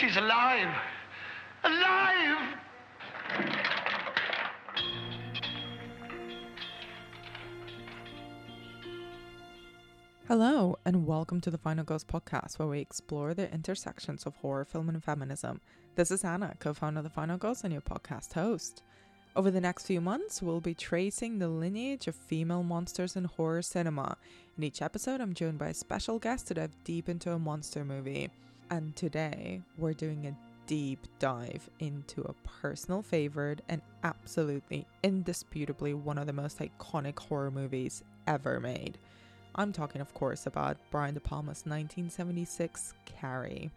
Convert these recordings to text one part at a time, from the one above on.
She's alive. Alive! Hello, and welcome to the Final Girls podcast, where we explore the intersections of horror film and feminism. This is Anna, co founder of the Final Girls, and your podcast host. Over the next few months, we'll be tracing the lineage of female monsters in horror cinema. In each episode, I'm joined by a special guest to dive deep into a monster movie. And today, we're doing a deep dive into a personal favorite and absolutely indisputably one of the most iconic horror movies ever made. I'm talking, of course, about Brian De Palma's 1976 Carrie.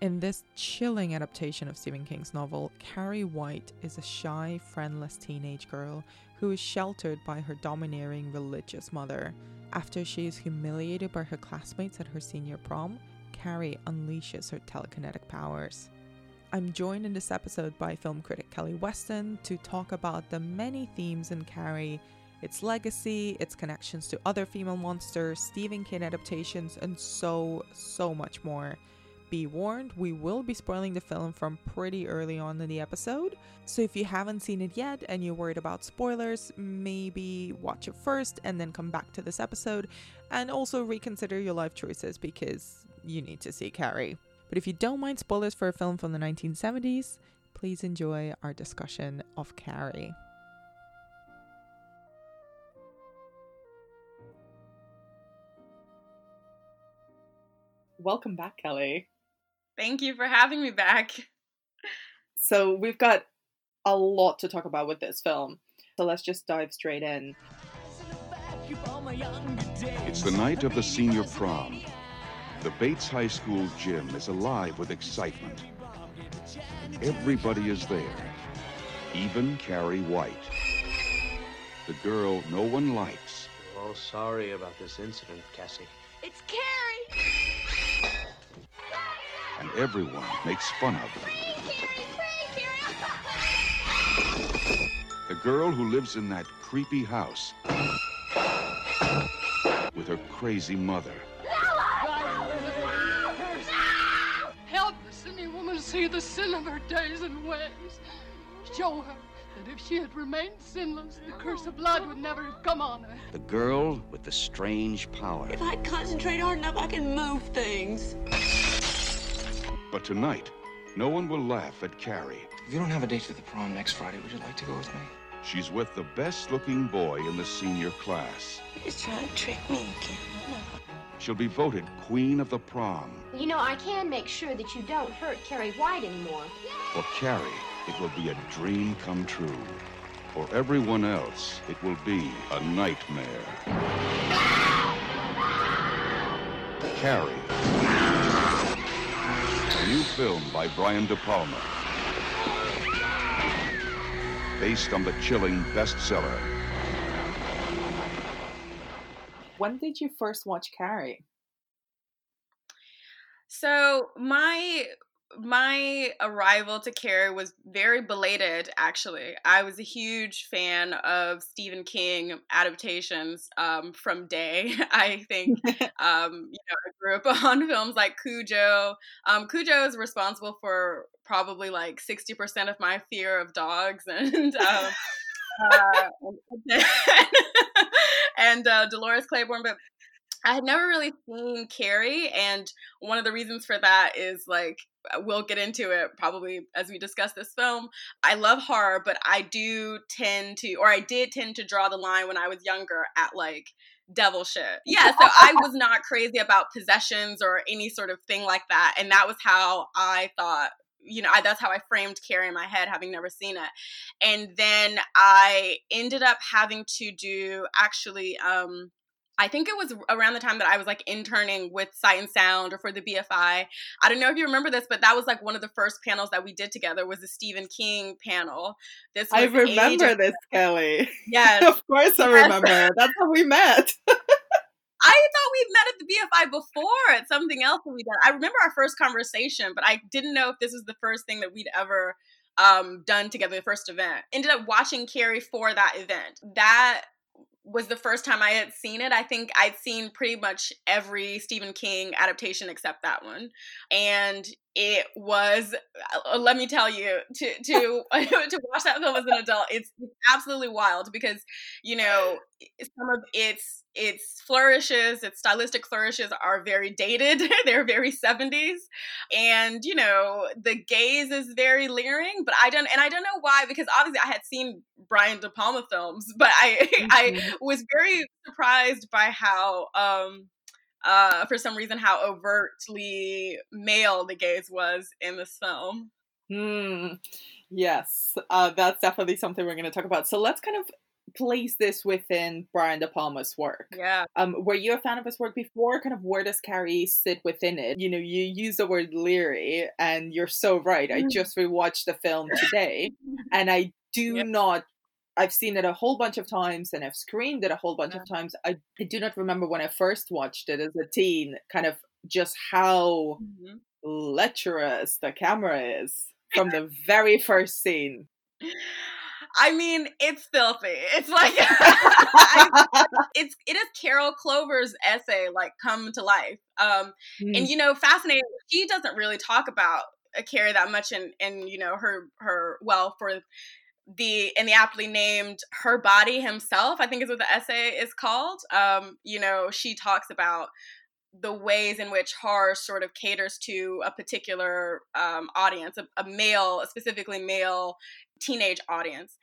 In this chilling adaptation of Stephen King's novel, Carrie White is a shy, friendless teenage girl who is sheltered by her domineering religious mother. After she is humiliated by her classmates at her senior prom, Carrie unleashes her telekinetic powers. I'm joined in this episode by film critic Kelli Weston to talk about the many themes in Carrie its legacy, its connections to other female monsters, Stephen King adaptations, and so, so much more. Be warned, we will be spoiling the film from pretty early on in the episode. So if you haven't seen it yet and you're worried about spoilers, maybe watch it first and then come back to this episode. And also reconsider your life choices because you need to see Carrie. But if you don't mind spoilers for a film from the 1970s, please enjoy our discussion of Carrie. Welcome back, Kelli. Thank you for having me back. So, we've got a lot to talk about with this film. So, let's just dive straight in. It's the night of the senior prom. The Bates High School gym is alive with excitement. Everybody is there, even Carrie White. The girl no one likes. Oh, sorry about this incident, Cassie. It's Carrie! And everyone makes fun of her. The girl who lives in that creepy house with her crazy mother. Help the sinning woman see the sin of her days and ways. Show her that if she had remained sinless, the curse of blood would never have come on her. The girl with the strange power. If I concentrate hard enough, I can move things. But tonight, no one will laugh at Carrie. If you don't have a date to the prom next Friday, would you like to go with me? She's with the best looking boy in the senior class. He's trying to trick me again. She'll be voted queen of the prom. You know, I can make sure that you don't hurt Carrie White anymore. For Carrie, it will be a dream come true. For everyone else, it will be a nightmare. Carrie new film by Brian De Palma. Based on the chilling bestseller. When did you first watch Carrie? So my my arrival to Carrie was very belated, actually. I was a huge fan of Stephen King adaptations um, from day. I think, um, you know, I grew up on films like Cujo. Um, Cujo is responsible for probably like 60% of my fear of dogs and. Um, uh, and uh, Dolores Claiborne, but I had never really seen Carrie, and one of the reasons for that is like uh, we'll get into it probably as we discuss this film. I love horror, but I do tend to, or I did tend to draw the line when I was younger at like devil shit. Yeah, so I was not crazy about possessions or any sort of thing like that, and that was how I thought you know, I, that's how I framed Carrie in my head, having never seen it. And then I ended up having to do actually um, I think it was around the time that I was like interning with Sight and Sound or for the BFI. I don't know if you remember this, but that was like one of the first panels that we did together was the Stephen King panel. This I remember this, Kelli. Yes. of course I yes. remember. That's how we met. I thought we met at the BFI before at something else that we did. I remember our first conversation, but I didn't know if this was the first thing that we'd ever um, done together, the first event. Ended up watching Carrie for that event. That was the first time I had seen it. I think I'd seen pretty much every Stephen King adaptation except that one. And it was uh, let me tell you to to to watch that film as an adult it's, it's absolutely wild because you know some of its its flourishes its stylistic flourishes are very dated they're very 70s and you know the gaze is very leering but i don't and i don't know why because obviously i had seen brian de palma films but i mm-hmm. i was very surprised by how um uh, for some reason how overtly male the gaze was in this film. Hmm. Yes, uh, that's definitely something we're going to talk about. So let's kind of place this within Brian De Palma's work. Yeah. Um, were you a fan of his work before? Kind of where does Carrie sit within it? You know, you use the word leery, and you're so right. I mm. just rewatched the film today, and I do yep. not I've seen it a whole bunch of times and I've screened it a whole bunch yeah. of times. I, I do not remember when I first watched it as a teen, kind of just how mm-hmm. lecherous the camera is from the very first scene. I mean, it's filthy. It's like I, it's it is Carol Clover's essay like come to life. Um mm. and you know, fascinating. She doesn't really talk about a Carrie that much in in you know her her well for the and the aptly named her body himself i think is what the essay is called um you know she talks about the ways in which horror sort of caters to a particular um, audience a, a male specifically male teenage audience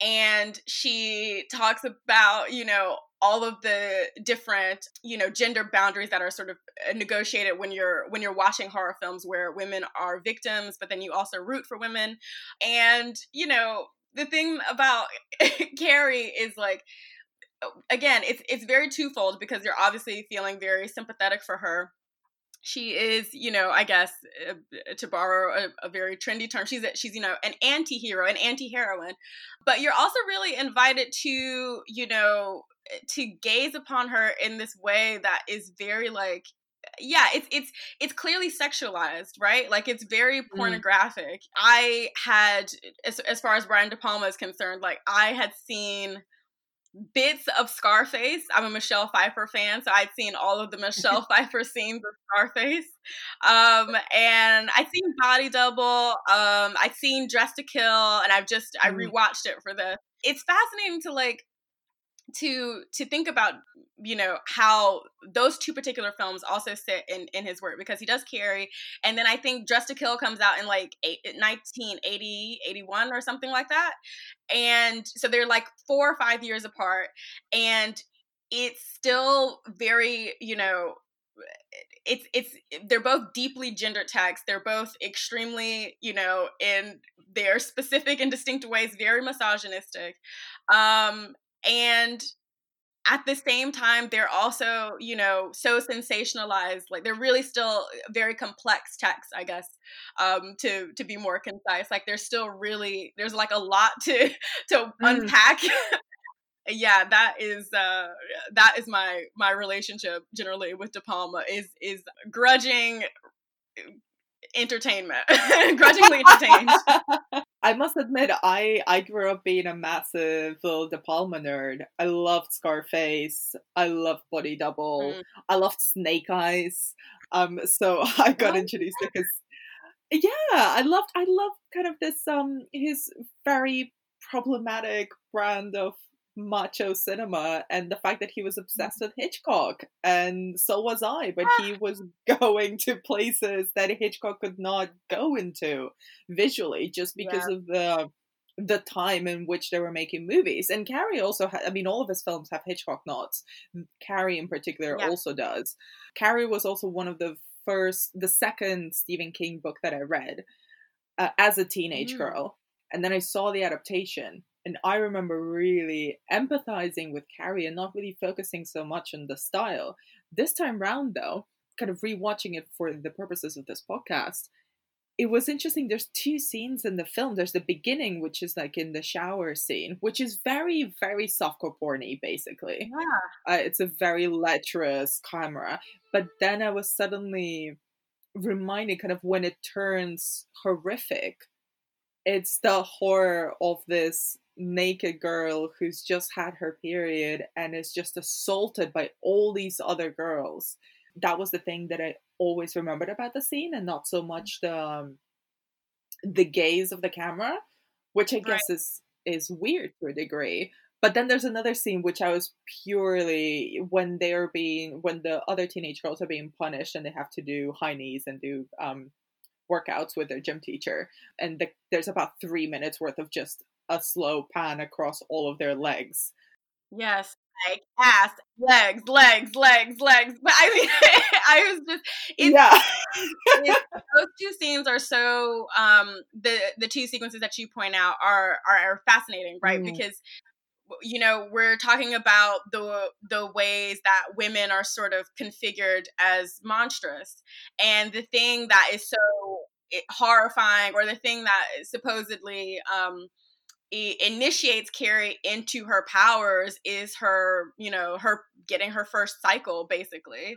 and she talks about you know all of the different you know gender boundaries that are sort of uh, negotiated when you're when you're watching horror films where women are victims but then you also root for women and you know the thing about Carrie is like again, it's it's very twofold because you're obviously feeling very sympathetic for her. She is, you know, I guess uh, to borrow a, a, very trendy term, she's a, she's you know an anti-hero, an anti-heroine, but you're also really invited to, you know, to gaze upon her in this way that is very like yeah it's it's it's clearly sexualized right like it's very mm. pornographic mm. i had as, as far as brian de palma is concerned like i had seen bits of scarface i'm a michelle pfeiffer fan so i'd seen all of the michelle pfeiffer scenes of scarface um and i've seen body double um i've seen dressed to kill and i've just i mm. rewatched it for the it's fascinating to like to to think about you know how those two particular films also sit in in his work because he does carrie and then i think dressed to kill comes out in like eight, 1980 81 or something like that and so they're like four or five years apart and it's still very you know it's it's they're both deeply gender text they're both extremely you know in their specific and distinct ways very misogynistic um and at the same time they're also you know so sensationalized like they're really still very complex texts i guess um to to be more concise like there's still really there's like a lot to to mm. unpack yeah that is uh that is my my relationship generally with de palma is is grudging entertainment grudgingly entertained I must admit, I I grew up being a massive little De Palma nerd. I loved Scarface. I loved Body Double. Mm. I loved Snake Eyes. Um, so I got introduced to because, yeah, I loved I loved kind of this um his very problematic brand of macho cinema and the fact that he was obsessed with Hitchcock and so was I but he was going to places that Hitchcock could not go into visually just because yeah. of the the time in which they were making movies and Carrie also ha- I mean all of his films have Hitchcock nods Carrie in particular yeah. also does Carrie was also one of the first the second Stephen King book that I read uh, as a teenage mm. girl and then I saw the adaptation and I remember really empathizing with Carrie and not really focusing so much on the style. This time round, though, kind of rewatching it for the purposes of this podcast, it was interesting. There's two scenes in the film. There's the beginning, which is like in the shower scene, which is very, very softcore porny, basically. Yeah. Uh, it's a very lecherous camera. But then I was suddenly reminded kind of when it turns horrific it's the horror of this naked girl who's just had her period and is just assaulted by all these other girls. That was the thing that I always remembered about the scene, and not so much the um, the gaze of the camera, which I guess right. is is weird to a degree. But then there's another scene which I was purely when they're being when the other teenage girls are being punished and they have to do high knees and do um, workouts with their gym teacher, and the, there's about three minutes worth of just a slow pan across all of their legs. Yes, like ass, legs, legs, legs, legs. But I mean, I was just it's, yeah. it's, those two scenes are so um the the two sequences that you point out are are, are fascinating, right? Mm. Because you know we're talking about the the ways that women are sort of configured as monstrous and the thing that is so eh, horrifying or the thing that supposedly um initiates Carrie into her powers is her, you know, her getting her first cycle basically.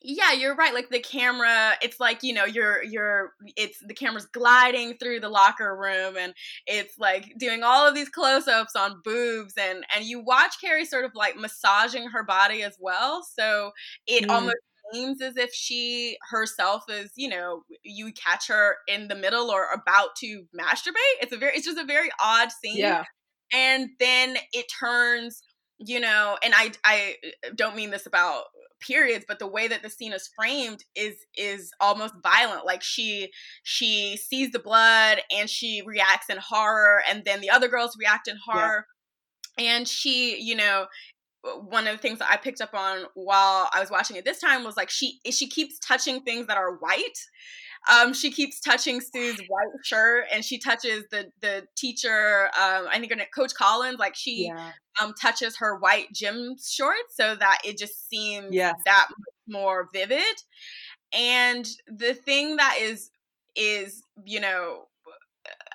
Yeah, you're right. Like the camera, it's like, you know, you're you're it's the camera's gliding through the locker room and it's like doing all of these close-ups on boobs and and you watch Carrie sort of like massaging her body as well. So it mm. almost seems as if she herself is, you know, you catch her in the middle or about to masturbate. It's a very, it's just a very odd scene. Yeah. And then it turns, you know, and I, I uh, don't mean this about periods but the way that the scene is framed is is almost violent like she she sees the blood and she reacts in horror and then the other girls react in horror yeah. and she you know one of the things that I picked up on while I was watching it this time was like she she keeps touching things that are white. Um, she keeps touching Sue's white shirt, and she touches the the teacher. Um, I think her Coach Collins. Like she yeah. um touches her white gym shorts so that it just seems yes. that more vivid. And the thing that is is you know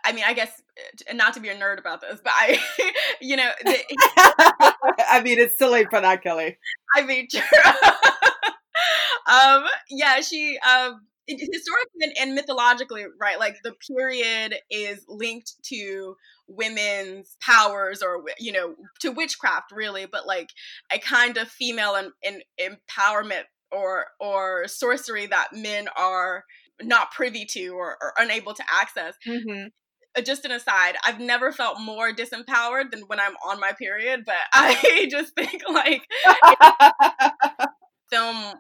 I mean, I guess uh, not to be a nerd about this, but I, you know, the, I mean, it's too late for that, Kelli. I mean, um, yeah, she, um, historically and, and mythologically, right? Like the period is linked to women's powers or you know to witchcraft really but like a kind of female and, and empowerment or or sorcery that men are not privy to or, or unable to access mm-hmm. Uh, just an aside, I've never felt more disempowered than when I'm on my period, but I just think like film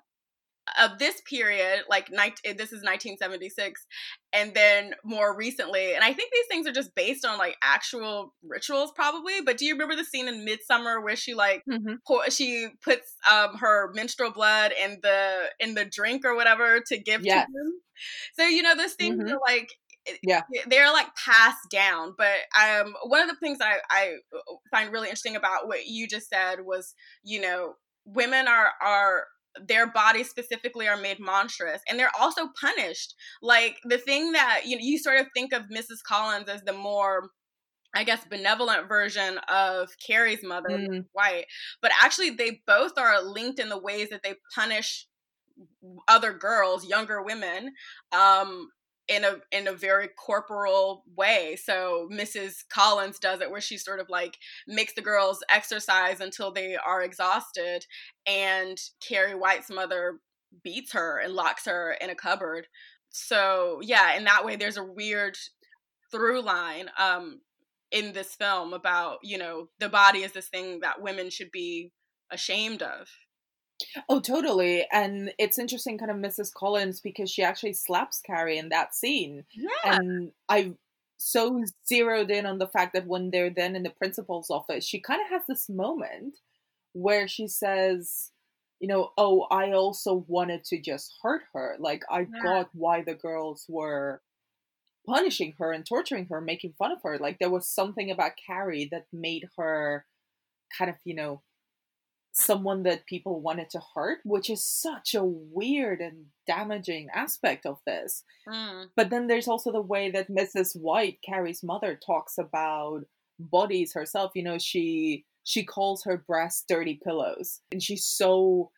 of this period, like eh, this is 1976, and then more recently, and I think these things are just based on like actual rituals, probably. But do you remember the scene in Midsommar where she like mm-hmm. pour, she puts um her menstrual blood in the in the drink or whatever to give yes. to him? So you know, those things mm-hmm. are like yeah they're like passed down but um one of the things I, I find really interesting about what you just said was you know women are are their bodies specifically are made monstrous and they're also punished like the thing that you know you sort of think of mrs collins as the more I guess benevolent version of Carrie's mother, mm. White, but actually they both are linked in the ways that they punish other girls, younger women, um, in a in a very corporal way. So Mrs. Collins does it where she sort of like makes the girls exercise until they are exhausted and Carrie White's mother beats her and locks her in a cupboard. So yeah, in that way there's a weird through line um in this film about, you know, the body is this thing that women should be ashamed of. Oh, totally. And it's interesting, kind of Mrs. Collins, because she actually slaps Carrie in that scene. Yeah. And I so zeroed in on the fact that when they're then in the principal's office, she kind of has this moment where she says, you know, oh, I also wanted to just hurt her. Like, I yeah. got why the girls were punishing her and torturing her, making fun of her. Like, there was something about Carrie that made her kind of, you know, someone that people wanted to hurt, which is such a weird and damaging aspect of this. Mm. But then there's also the way that Mrs. White, Carrie's mother, talks about bodies herself. You know, she she calls her breasts dirty pillows, and she's so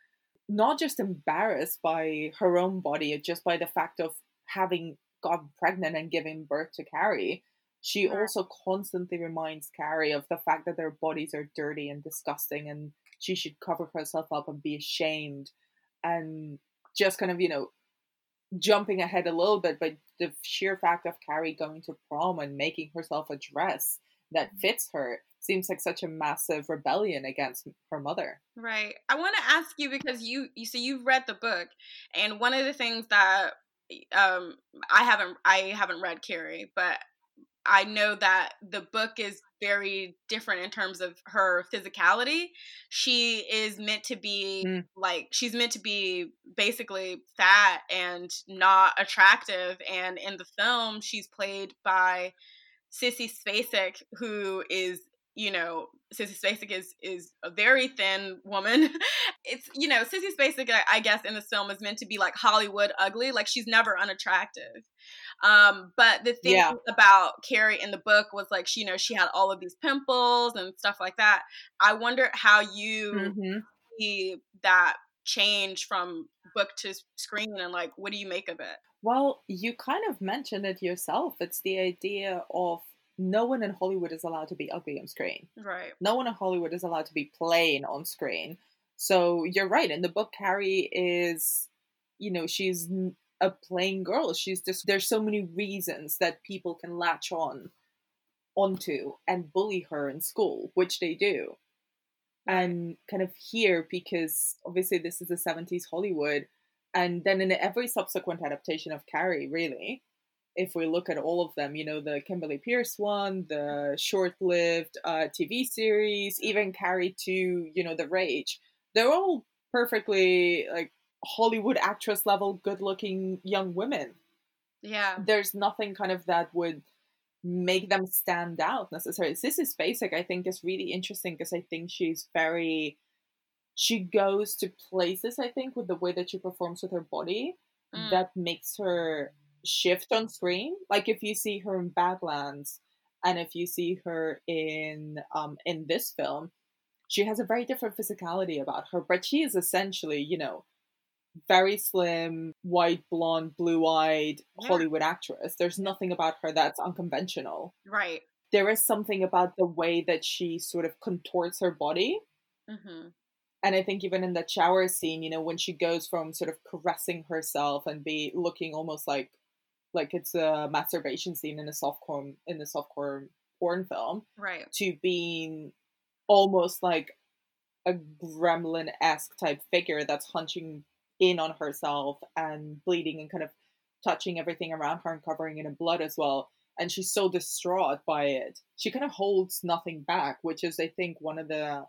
not just embarrassed by her own body, just by the fact of having got pregnant and giving birth to Carrie. she also constantly reminds Carrie of the fact that their bodies are dirty and disgusting and she should cover herself up and be ashamed and just kind of, you know, jumping ahead a little bit, but the sheer fact of Carrie going to prom and making herself a dress that Mm-hmm. fits her seems like such a massive rebellion against her mother. Right. I want to ask you because you you so you've read the book, and one of the things that um I haven't I haven't read Carrie, but I know that the book is very different in terms of her physicality. She is meant to be Mm. like she's meant to be basically fat and not attractive, and in the film she's played by Sissy Spacek, who is you know Sissy Spacek is is a very thin woman. It's you know Sissy Spacek, I- I guess, in this film is meant to be like Hollywood ugly. Like she's never unattractive. Um, but the thing Yeah. about Carrie in the book was like she, you know, she had all of these pimples and stuff like that. I wonder how you Mhm. see that change from book to screen and like what do you make of it? Well, you kind of mentioned it yourself. It's the idea of no one in Hollywood is allowed to be ugly on screen. Right. No one in Hollywood is allowed to be plain on screen. So you're right. In the book, Carrie is, you know, she's a plain girl. She's just, there's so many reasons that people can latch on onto and bully her in school, which they do. And kind of here, because obviously this is the 70s Hollywood, and then in every subsequent adaptation of Carrie, really, if we look at all of them, you know, the Kimberly Peirce one, the short lived uh, TV series, even Carrie 2, you know, The Rage, they're all perfectly like Hollywood actress level, good looking young women. Yeah. There's nothing kind of that would make them stand out necessarily. Sissy Spacek, I think, is really interesting because I think she's very. She goes to places, I think, with the way that she performs with her body Mm. that makes her shift on screen. Like if you see her in Badlands and if you see her in um in this film, she has a very different physicality about her, but she is essentially, you know, very slim, white, blonde, blue-eyed Yeah. Hollywood actress. There's nothing about her that's unconventional. Right. There is something about the way that she sort of contorts her body Mhm. and I think even in the shower scene, you know, when she goes from sort of caressing herself and be looking almost like like it's a masturbation scene in a softcore in a softcore porn film Right. to being almost like a gremlin esque type figure that's hunching in on herself and bleeding and kind of touching everything around her and covering it in blood as well. And she's so distraught by it. She kind of holds nothing back, which is, I think, one of the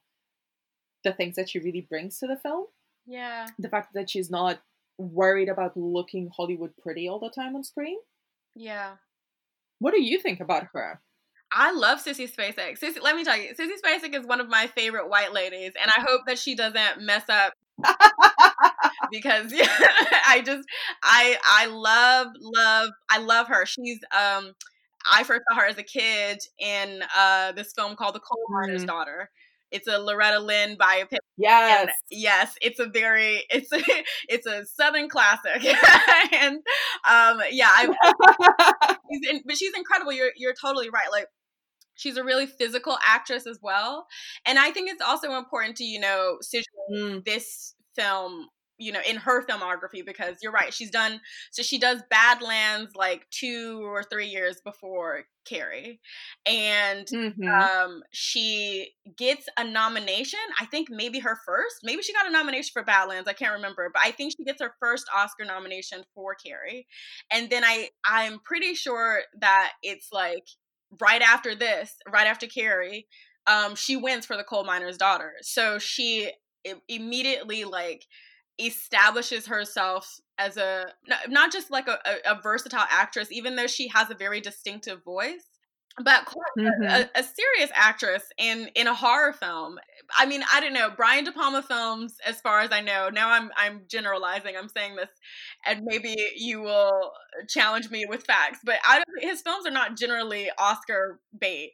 the things that she really brings to the film. Yeah. The fact that she's not worried about looking Hollywood pretty all the time on screen. Yeah. What do you think about her? I love Sissy Spacek. Sissy, let me tell you, Sissy Spacek is one of my favorite white ladies, and I hope that she doesn't mess up because yeah, I just I I love love I love her. She's um I first saw her as a kid in uh this film called The Coal Miner's Mhm. Daughter. It's a Loretta Lynn biopic. Yes. And yes, it's a very it's a, it's a southern classic. and um yeah, I she's in, but she's incredible. You're you're totally right. Like she's a really physical actress as well. And I think it's also important to, you know, situate Mm. this film, you know, in her filmography because you're right. She's done so she does Badlands like 2 or 3 years before Carrie. And Mhm. um she gets a nomination i think maybe her first maybe she got a nomination for badlands i can't remember but i think she gets her first oscar nomination for carrie and then i i'm pretty sure that it's like right after this right after carrie um she wins for the coal miner's daughter so she immediately like establishes herself as a not just like a, a, versatile actress even though she has a very distinctive voice but Mhm. a, a serious actress in in a horror film. I mean, I don't know Brian De Palma films, as far as I know. Now I'm I'm generalizing. I'm saying this, and maybe you will challenge me with facts. But I don't, his films are not generally Oscar bait,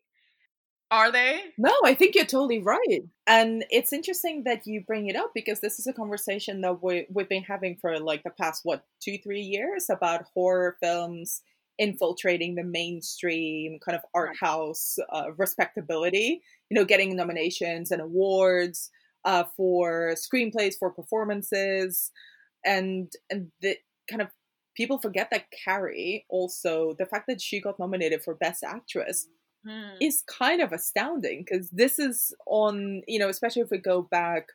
are they? No, I think you're totally right. And it's interesting that you bring it up because this is a conversation that we, we've been having for like the past, what, two, three years about horror films infiltrating the mainstream kind of art house uh, respectability. You know, getting nominations and awards uh, for screenplays, for performances, and and the kind of people forget that Carrie also the fact that she got nominated for Best Actress Mm. is kind of astounding because this is on you know especially if we go back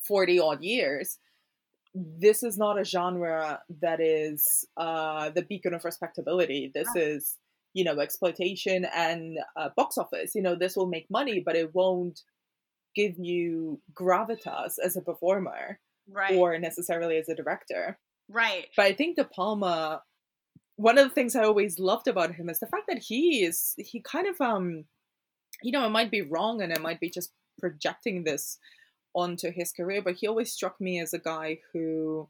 40 odd years this is not a genre that is uh the beacon of respectability this is you know exploitation and uh, box office you know this will make money but it won't give you gravitas as a performer Right. or necessarily as a director right. but I think De Palma, one of the things I always loved about him is the fact that he is he kind of um, you know, I might be wrong and I might be just projecting this onto his career, but he always struck me as a guy who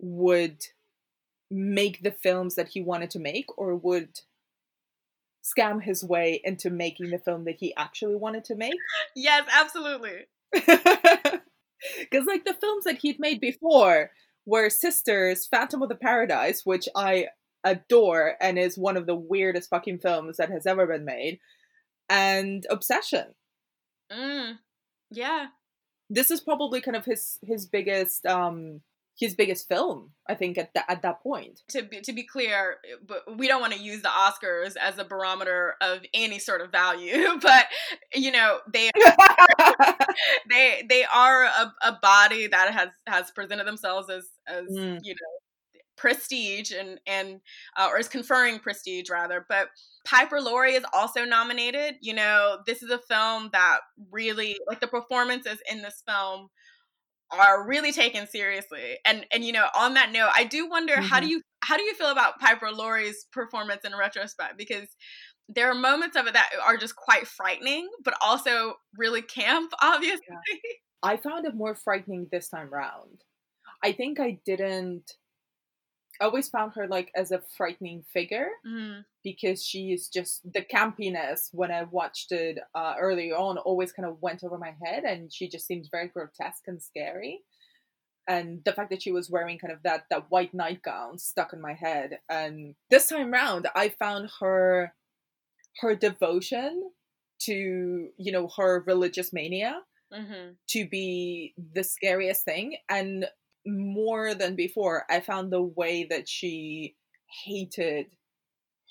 would make the films that he wanted to make or would scam his way into making the film that he actually wanted to make. Yes, absolutely. Because, like, the films that he'd made before were Sisters, Phantom of the Paradise, which I adore and is one of the weirdest fucking films that has ever been made, and Obsession. Mm. Yeah. This is probably kind of his his biggest um his biggest film, I think, at that at that point. To be, to be clear, we don't want to use the Oscars as a barometer of any sort of value. But you know, they they they are a, a body that has has presented themselves as as Mm. you know prestige and and uh, or is conferring prestige rather but piper laurie is also nominated you know this is a film that really like the performances in this film are really taken seriously and and you know on that note i do wonder how do Mhm. you how do you feel about piper laurie's performance in retrospect because there are moments of it that are just quite frightening but also really camp obviously I found it more frightening this time round. I think I didn't. I always found her like as a frightening figure Mhm. because she is just the campiness when I watched it uh, earlier on always kind of went over my head, and she just seems very grotesque and scary. And the fact that she was wearing kind of that that white nightgown stuck in my head, and this time round, I found her her devotion to you know her religious mania Mhm. to be the scariest thing and more than before i found the way that she hated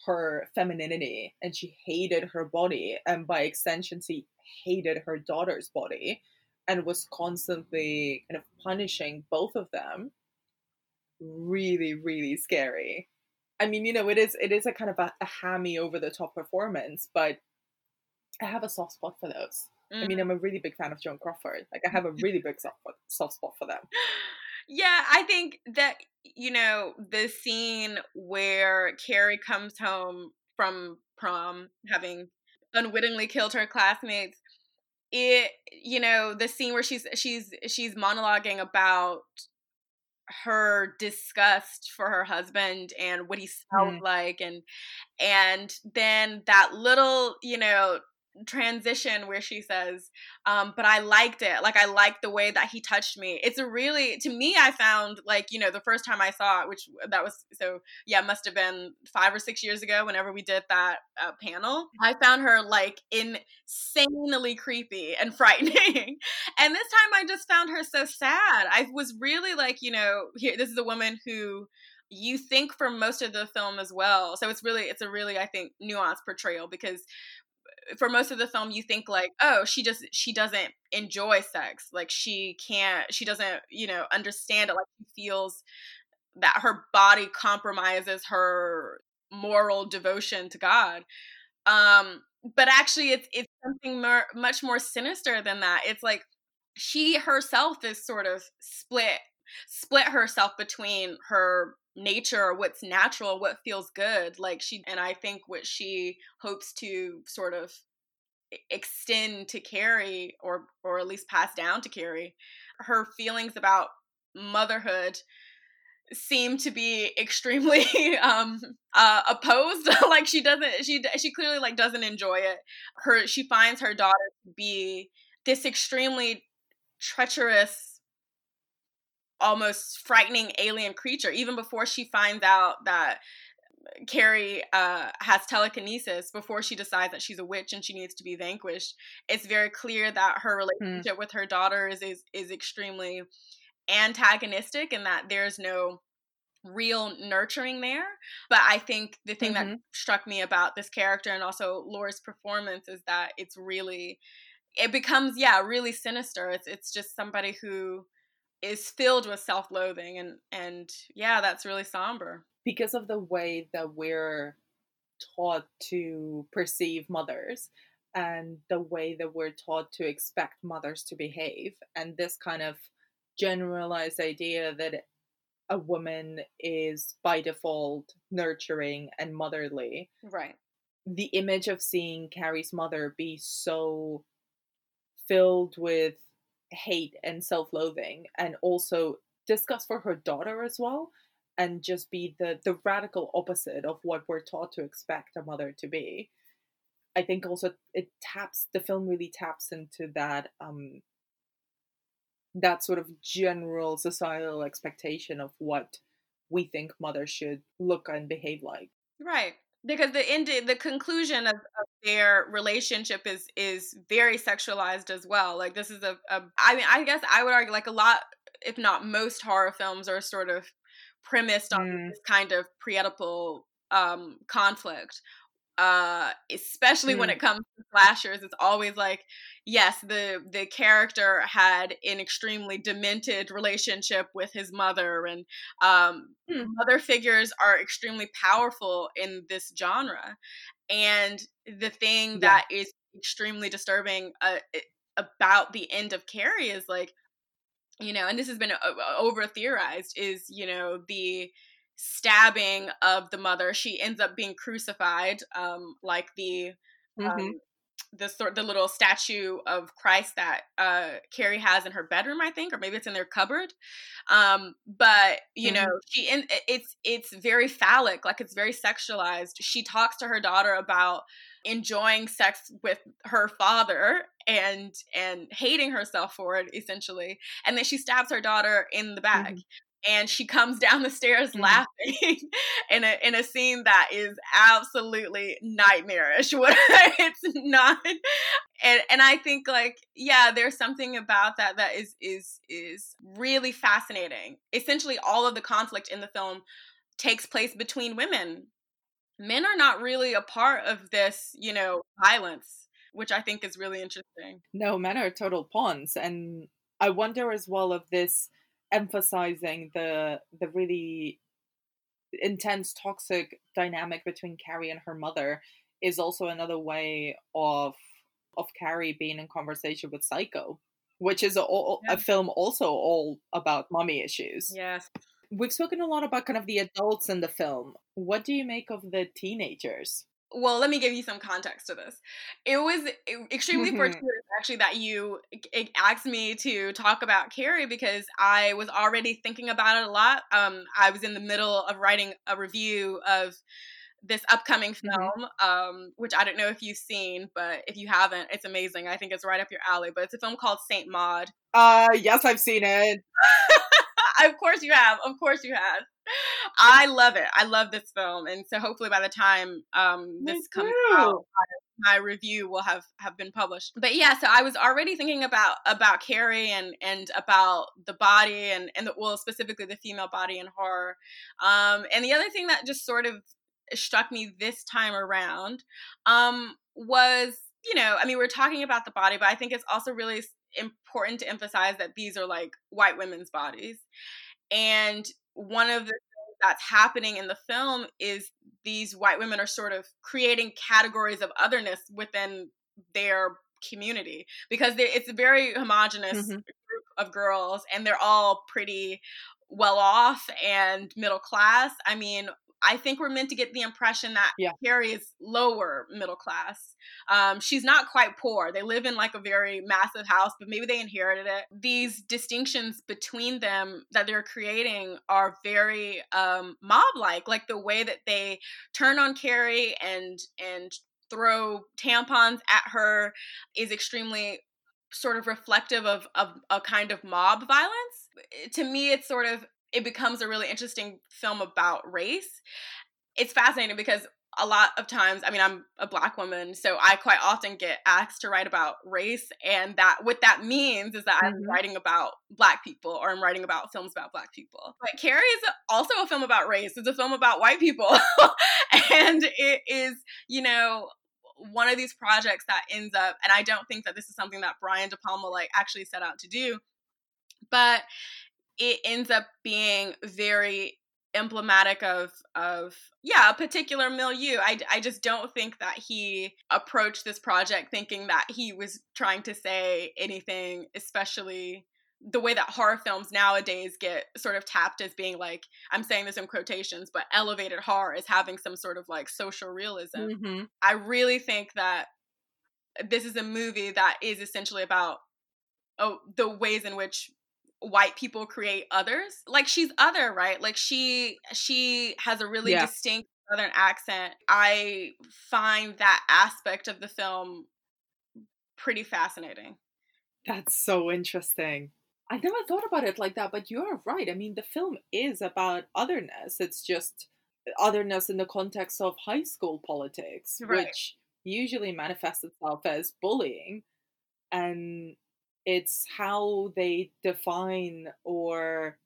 her femininity and she hated her body and by extension she hated her daughter's body and was constantly kind of punishing both of them really really scary i mean you know it is it is a kind of a, a hammy over the top performance but i have a soft spot for those I mean, mm. I'm a really big fan of Joan Crawford. Like, I have a really big soft, soft spot for them. Yeah, I think that you know the scene where Carrie comes home from prom, having unwittingly killed her classmates. It, you know, the scene where she's she's she's monologuing about her disgust for her husband and what he smelled Mm. like and and then that little you know transition where she says um but i liked it. Like i liked the way that he touched me. It's a really to me i found like you know the first time i saw it which that was so yeah must have been five or six years ago whenever we did that uh, panel. I found her like insanely creepy and frightening. And this time i just found her so sad. I was really like you know here this is a woman who you think for most of the film as well. So it's really it's a really i think nuanced portrayal because for most of the film you think like oh she just she doesn't enjoy sex. Like she can't she doesn't you know understand it. Like she feels that her body compromises her moral devotion to god. Um but actually it's it's something more, much more sinister than that. It's like she herself is sort of split split herself between her nature what's natural what feels good like she and i think what she hopes to sort of extend to carrie or or at least pass down to carrie her feelings about motherhood seem to be extremely um uh opposed. Like she doesn't she she clearly like doesn't enjoy it. Her she finds her daughter to be this extremely treacherous almost frightening alien creature even before she finds out that Carrie uh, has telekinesis before she decides that she's a witch and she needs to be vanquished. It's very clear that her relationship mm. with her daughter is, is is extremely antagonistic and that there's no real nurturing there. But I think the thing mm-hmm. that struck me about this character and also Laurie's performance is that it's really it becomes yeah really sinister. It's it's just somebody who is filled with self-loathing and and yeah that's really somber. Because of the way that we're taught to perceive mothers and the way that we're taught to expect mothers to behave and this kind of generalized idea that a woman is by default nurturing and motherly right. the image of seeing carrie's mother be so filled with hate and self-loathing and also disgust for her daughter as well and just be the the radical opposite of what we're taught to expect a mother to be. I think also it taps the film really taps into that um that sort of general societal expectation of what we think mothers should look and behave like. Right because the end the conclusion of, of, their relationship is is very sexualized as well like this is a, a i mean i guess i would argue like a lot if not most horror films are sort of premised on mm. this kind of pre-oedipal um conflict uh especially mm. when it comes to slashers it's always like yes the the character had an extremely demented relationship with his mother and um mm. mother figures are extremely powerful in this genre and the thing yeah. that is extremely disturbing uh, about the end of carrie is like you know and this has been uh, over theorized is you know the stabbing of the mother. She ends up being crucified, um, like the mm-hmm. um, the sort the little statue of Christ that uh, Carrie has in her bedroom, I think, or maybe it's in their cupboard. Um, but you mm-hmm. know, she in it's it's very phallic, like it's very sexualized. She talks to her daughter about enjoying sex with her father and and hating herself for it essentially and then she stabs her daughter in the back mm-hmm and she comes down the stairs mm-hmm. laughing in a in a scene that is absolutely nightmarish. it's not, and and I think like yeah, there's something about that that is is is really fascinating. Essentially, all of the conflict in the film takes place between women. Men are not really a part of this, you know, violence, which I think is really interesting. No, men are total pawns, and I wonder as well of this emphasizing the the really intense toxic dynamic between Carrie and her mother is also another way of of Carrie being in conversation with Psycho, which is a, yeah. film also all about mommy issues. Yes. We've spoken a lot about kind of the adults in the film. What do you make of the teenagers? Well let me give you some context to this. It was extremely mm-hmm. fortuitous actually that you asked me to talk about carrie because i was already thinking about it a lot. Um, i was in the middle of writing a review of this upcoming mm-hmm. film um, which i don't know if you've seen but if you haven't it's amazing. I think it's right up your alley but it's a film called saint maud. Uh yes i've seen it. Of course you have of course you have I love it. I love this film, and so hopefully by the time um, this Me comes too. out, my review will have have been published. But yeah, so I was already thinking about about Carrie and and about the body and and the, well specifically the female body in horror. Um, and the other thing that just sort of struck me this time around um, was you know I mean we're talking about the body, but I think it's also really important to emphasize that these are like white women's bodies and one of the things that's happening in the film is these white women are sort of creating categories of otherness within their community because it's a very homogenous mm-hmm. group of girls and they're all pretty well off and middle class. I mean, I think we're meant to get the impression that yeah. Carrie is lower middle class. Um, she's not quite poor. They live in like a very massive house, but maybe they inherited it. These distinctions between them that they're creating are very um, mob-like, like the way that they turn on Carrie and and throw tampons at her is extremely sort of reflective of, of a kind of mob violence. To me, it's sort of it becomes a really interesting film about race. It's fascinating because a lot of times i mean i'm a black woman so i quite often get asked to write about race and that what that means is that i'm Mhm. writing about black people or i'm writing about films about black people. But carrie is also a film about race. It's a film about white people. And it is you know one of these projects that ends up and i don't think that this is something that brian de palma like actually set out to do but it ends up being very emblematic of of yeah a particular milieu I, I just don't think that he approached this project thinking that he was trying to say anything especially the way that horror films nowadays get sort of tapped as being like i'm saying this in quotations but elevated horror is having some sort of like social realism Mm-hmm. I really think that this is a movie that is essentially about oh the ways in which white people create others. Like she's other, right? Like she she has a really Yeah. distinct southern accent. I find that aspect of the film pretty fascinating. That's so interesting. I never thought about it like that, but you're right. I mean, the film is about otherness. It's just eh, otherness in the context of high school politics, Right. which usually manifests itself as bullying. And it's how they define or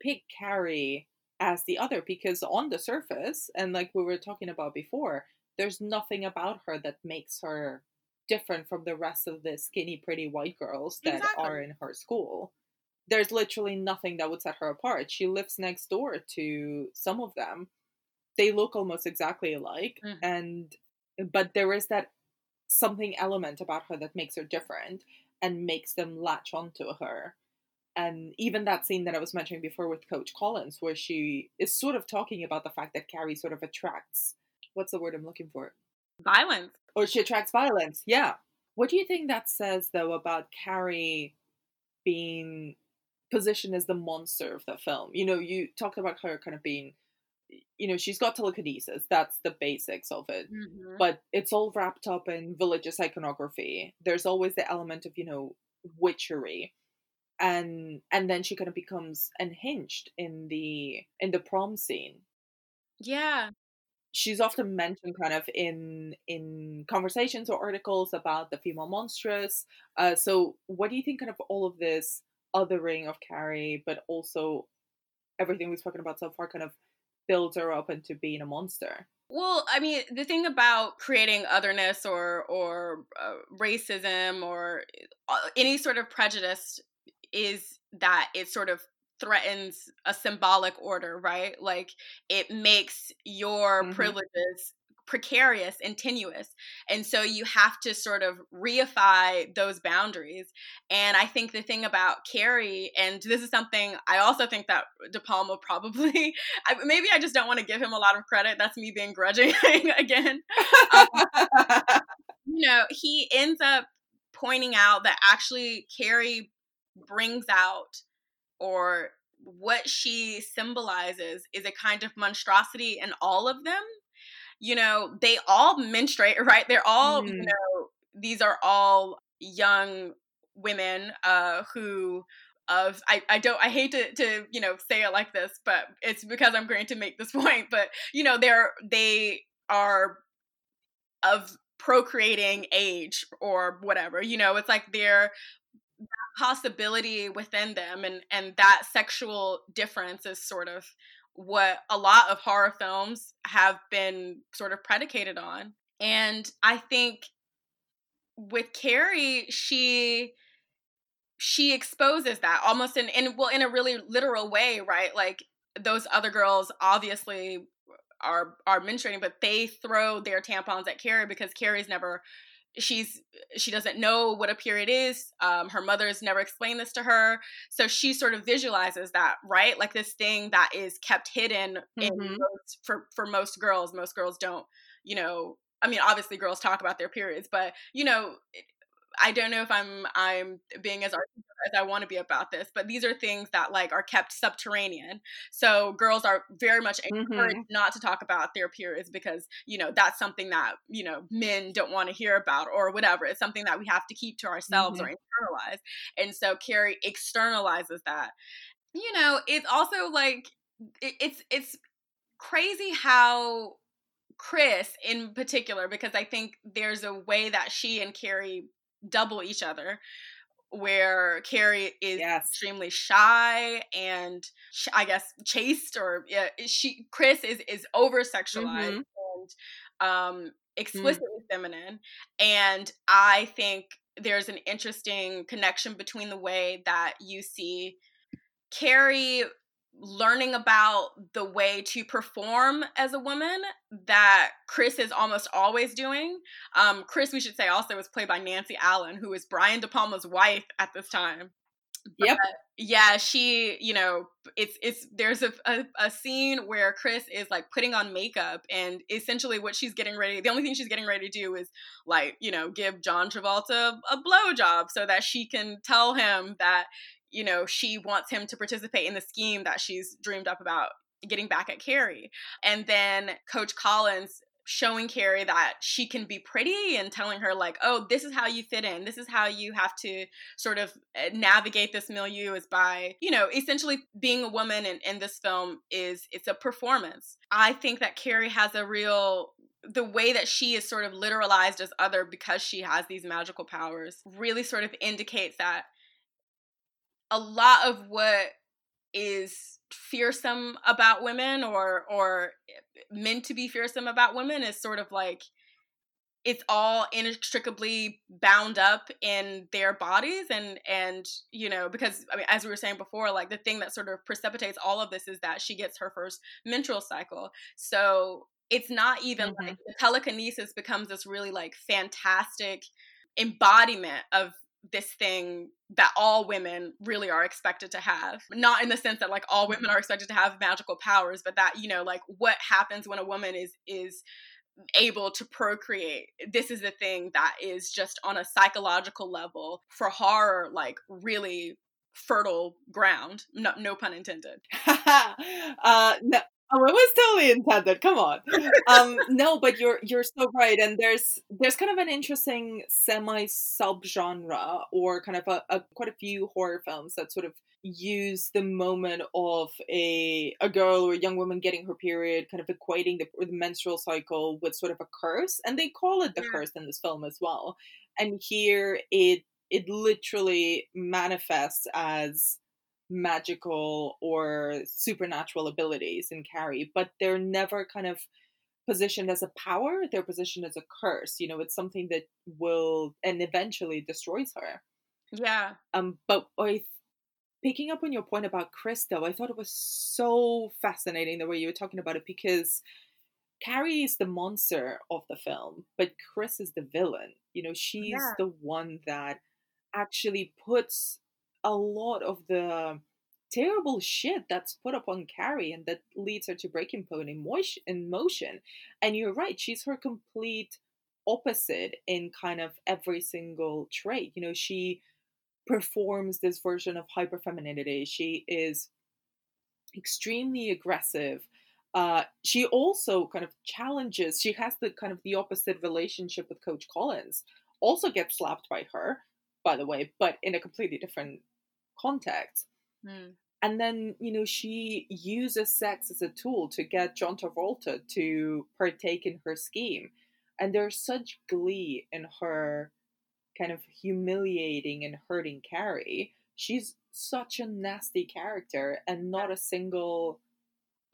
pick Carrie as the other, because on the surface, and like we were talking about before, there's nothing about her that makes her different from the rest of the skinny, pretty white girls that Exactly. are in her school. There's literally nothing that would set her apart. She lives next door to some of them. They look almost exactly alike, Mhm. and but there is that something element about her that makes her different and makes them latch onto her. And even that scene that I was mentioning before with Coach Collins, where she is sort of talking about the fact that Carrie sort of attracts what's the word I'm looking for? Violence. Or she attracts violence. Yeah. What do you think that says though about Carrie being positioned as the monster of the film? You know, you talked about her kind of being you know, she's got telekinesis. That's the basics of it. Mhm. But it's all wrapped up in religious iconography. There's always the element of, you know, witchery. And and then she kind of becomes unhinged in the in the prom scene Yeah. she's often mentioned kind of in in conversations or articles about the female monstrous. Uh, so what do you think kind of all of this othering of Carrie, but also everything we've spoken about so far kind of builds her up into being a monster? Well, I mean, the thing about creating otherness or or uh, racism or uh, any sort of prejudice is that it sort of threatens a symbolic order, right? Like it makes your Mhm. privileges precarious and tenuous. And so you have to sort of reify those boundaries. And I think the thing about Carrie, and this is something I also think that De Palma probably, I, maybe I just don't want to give him a lot of credit. That's me being grudging again. Um, you know, he ends up pointing out that actually Carrie brings out or what she symbolizes is a kind of monstrosity in all of them. You know, they all menstruate, right? They're all, you Mm. know, these are all young women uh who of I, I don't I hate to, to you know say it like this, but it's because I'm going to make this point. But you know, they're they are of procreating age or whatever. You know, it's like they're possibility within them and and that sexual difference is sort of what a lot of horror films have been sort of predicated on. And i think with carrie she she exposes that almost in in well in a really literal way right? Like those other girls obviously are are menstruating but they throw their tampons at carrie because carrie's never she's she doesn't know what a period is um, her mother's never explained this to her so she sort of visualizes that right like this thing that is kept hidden in Mhm. most, for for most girls most girls don't you know i mean obviously girls talk about their periods but you know I don't know if I'm I'm being as articulate as I want to be about this, but these are things that like are kept subterranean. So girls are very much encouraged mm-hmm. not to talk about their periods because you know that's something that you know men don't want to hear about or whatever. It's something that we have to keep to ourselves mm-hmm. or internalize. And so Carrie externalizes that. You know, it's also like it, it's it's crazy how Chris, in particular, because I think there's a way that she and Carrie double each other where Carrie is yes. extremely shy and sh- I guess chaste or yeah, she Chris is is over sexualized mm-hmm. and um explicitly mm. feminine and I think there's an interesting connection between the way that you see Carrie learning about the way to perform as a woman that Chris is almost always doing. Um, Chris, we should say, also was played by Nancy Allen, who was Brian De Palma's wife at this time. But, yep. Yeah, she, you know, it's it's there's a, a, a scene where Chris is like putting on makeup and essentially what she's getting ready, the only thing she's getting ready to do is like, you know, give John Travolta a blow job so that she can tell him that you know, she wants him to participate in the scheme that she's dreamed up about getting back at Carrie. And then Coach Collins showing Carrie that she can be pretty and telling her like, "Oh, this is how you fit in. This is how you have to sort of eh, navigate this milieu is by, you know, essentially being a woman in, in this film is it's a performance." I think that Carrie has a real the way that she is sort of literalized as other because she has these magical powers really sort of indicates that a lot of what is fearsome about women or or meant to be fearsome about women is sort of like it's all inextricably bound up in their bodies and and you know because i mean as we were saying before like the thing that sort of precipitates all of this is that she gets her first menstrual cycle so it's not even mm-hmm. like the telekinesis becomes this really like fantastic embodiment of this thing that all women really are expected to have. Not in the sense that like all women are expected to have magical powers, but that, you know, like what happens when a woman is is able to procreate. This is the thing that is just on a psychological level for horror like really fertile ground. No, no pun intended. uh, no, Oh, it was totally intended. Come on. Um, no, but you're you're so right. And there's there's kind of an interesting semi subgenre or kind of a, a quite a few horror films that sort of use the moment of a a girl or a young woman getting her period, kind of equating the, the menstrual cycle with sort of a curse, and they call it the yeah. curse in this film as well. And here it it literally manifests as magical or supernatural abilities in Carrie, but they're never kind of positioned as a power, they're positioned as a curse. You know, it's something that will and eventually destroys her. Yeah. Um, but I picking up on your point about Chris though, I thought it was so fascinating the way you were talking about it because Carrie is the monster of the film, but Chris is the villain. You know, she's yeah. the one that actually puts a lot of the terrible shit that's put upon Carrie and that leads her to breaking point in, in motion. And you're right, she's her complete opposite in kind of every single trait. You know, she performs this version of hyper femininity. She is extremely aggressive. Uh, she also kind of challenges. She has the kind of the opposite relationship with Coach Collins. Also gets slapped by her, by the way, but in a completely different context. Mm. And then, you know, she uses sex as a tool to get John Travolta to partake in her scheme. And there's such glee in her kind of humiliating and hurting Carrie. She's such a nasty character, and not a single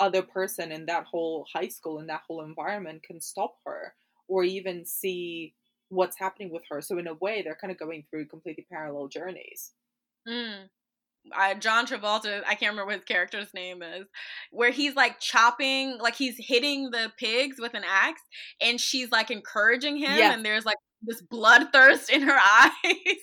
other person in that whole high school, in that whole environment, can stop her or even see what's happening with her. So, in a way, they're kind of going through completely parallel journeys. Mm. I, John Travolta, I can't remember what his character's name is, where he's like chopping, like he's hitting the pigs with an axe, and she's like encouraging him, yeah. and there's like this bloodthirst in her eyes.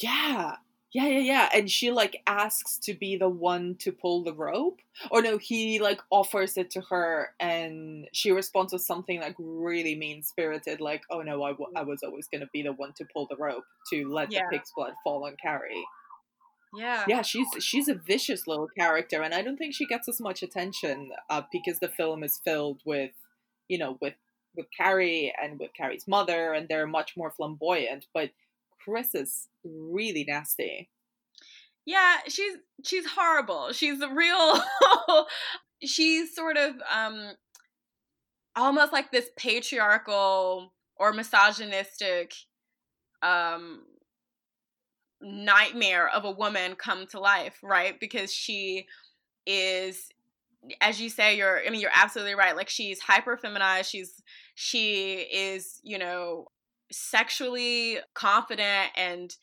Yeah. Yeah, yeah, yeah. And she like asks to be the one to pull the rope. Or no, he like offers it to her and she responds with something like really mean spirited, like, oh no, I, w- I was always going to be the one to pull the rope to let yeah. the pig's blood fall on Carrie. Yeah. Yeah, she's she's a vicious little character, and I don't think she gets as much attention uh, because the film is filled with, you know, with with Carrie and with Carrie's mother, and they're much more flamboyant. But Chris is really nasty. Yeah, she's she's horrible. She's a real she's sort of um almost like this patriarchal or misogynistic um nightmare of a woman come to life, right? Because she is as you say you're I mean you're absolutely right. Like she's hyper feminized, she's she is, you know, sexually confident and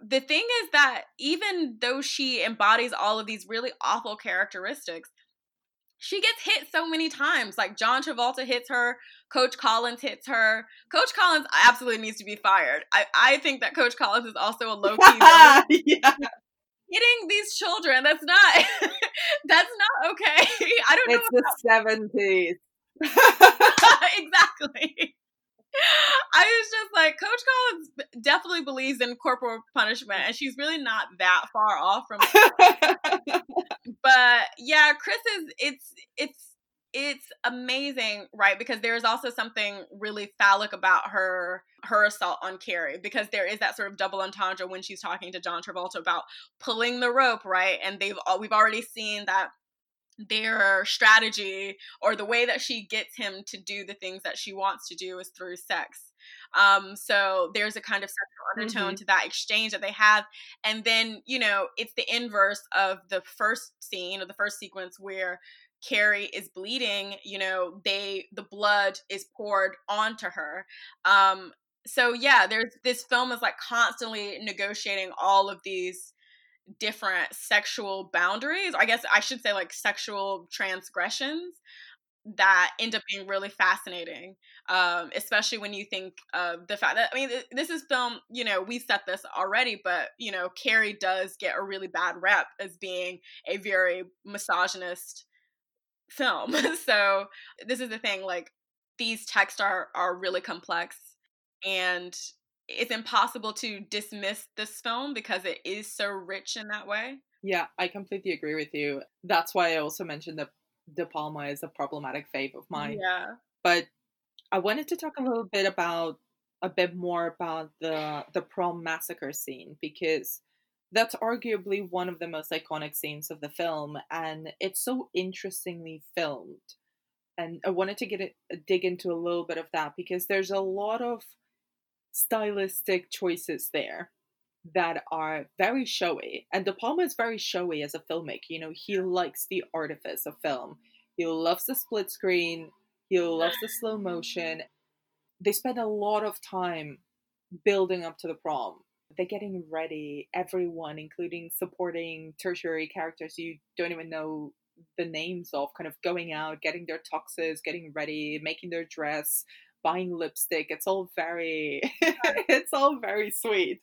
the thing is that even though she embodies all of these really awful characteristics, she gets hit so many times. Like John Travolta hits her, Coach Collins hits her. Coach Collins absolutely needs to be fired. I, I think that Coach Collins is also a low key yeah. hitting these children. That's not that's not okay. I don't it's know. It's the seventies. exactly. I was just like, Coach Collins definitely believes in corporal punishment, and she's really not that far off from. but yeah, Chris is. It's it's it's amazing, right? Because there is also something really phallic about her her assault on Carrie, because there is that sort of double entendre when she's talking to John Travolta about pulling the rope, right? And they've all, we've already seen that their strategy or the way that she gets him to do the things that she wants to do is through sex. Um, so there's a kind of sexual undertone mm-hmm. to that exchange that they have. And then, you know, it's the inverse of the first scene or the first sequence where Carrie is bleeding, you know, they the blood is poured onto her. Um, so yeah, there's this film is like constantly negotiating all of these different sexual boundaries. I guess I should say like sexual transgressions that end up being really fascinating, um, especially when you think of the fact that I mean this is film. You know, we set this already, but you know, Carrie does get a really bad rep as being a very misogynist film. so this is the thing. Like these texts are are really complex, and it's impossible to dismiss this film because it is so rich in that way. Yeah, I completely agree with you. That's why I also mentioned that De Palma is a problematic fave of mine. Yeah. But I wanted to talk a little bit about a bit more about the the prom massacre scene because that's arguably one of the most iconic scenes of the film and it's so interestingly filmed. And I wanted to get it dig into a little bit of that because there's a lot of stylistic choices there that are very showy. And De Palma is very showy as a filmmaker. You know, he likes the artifice of film. He loves the split screen. He loves the slow motion. They spend a lot of time building up to the prom. They're getting ready, everyone, including supporting tertiary characters you don't even know the names of, kind of going out, getting their tuxes, getting ready, making their dress, buying lipstick. It's all very it's all very sweet.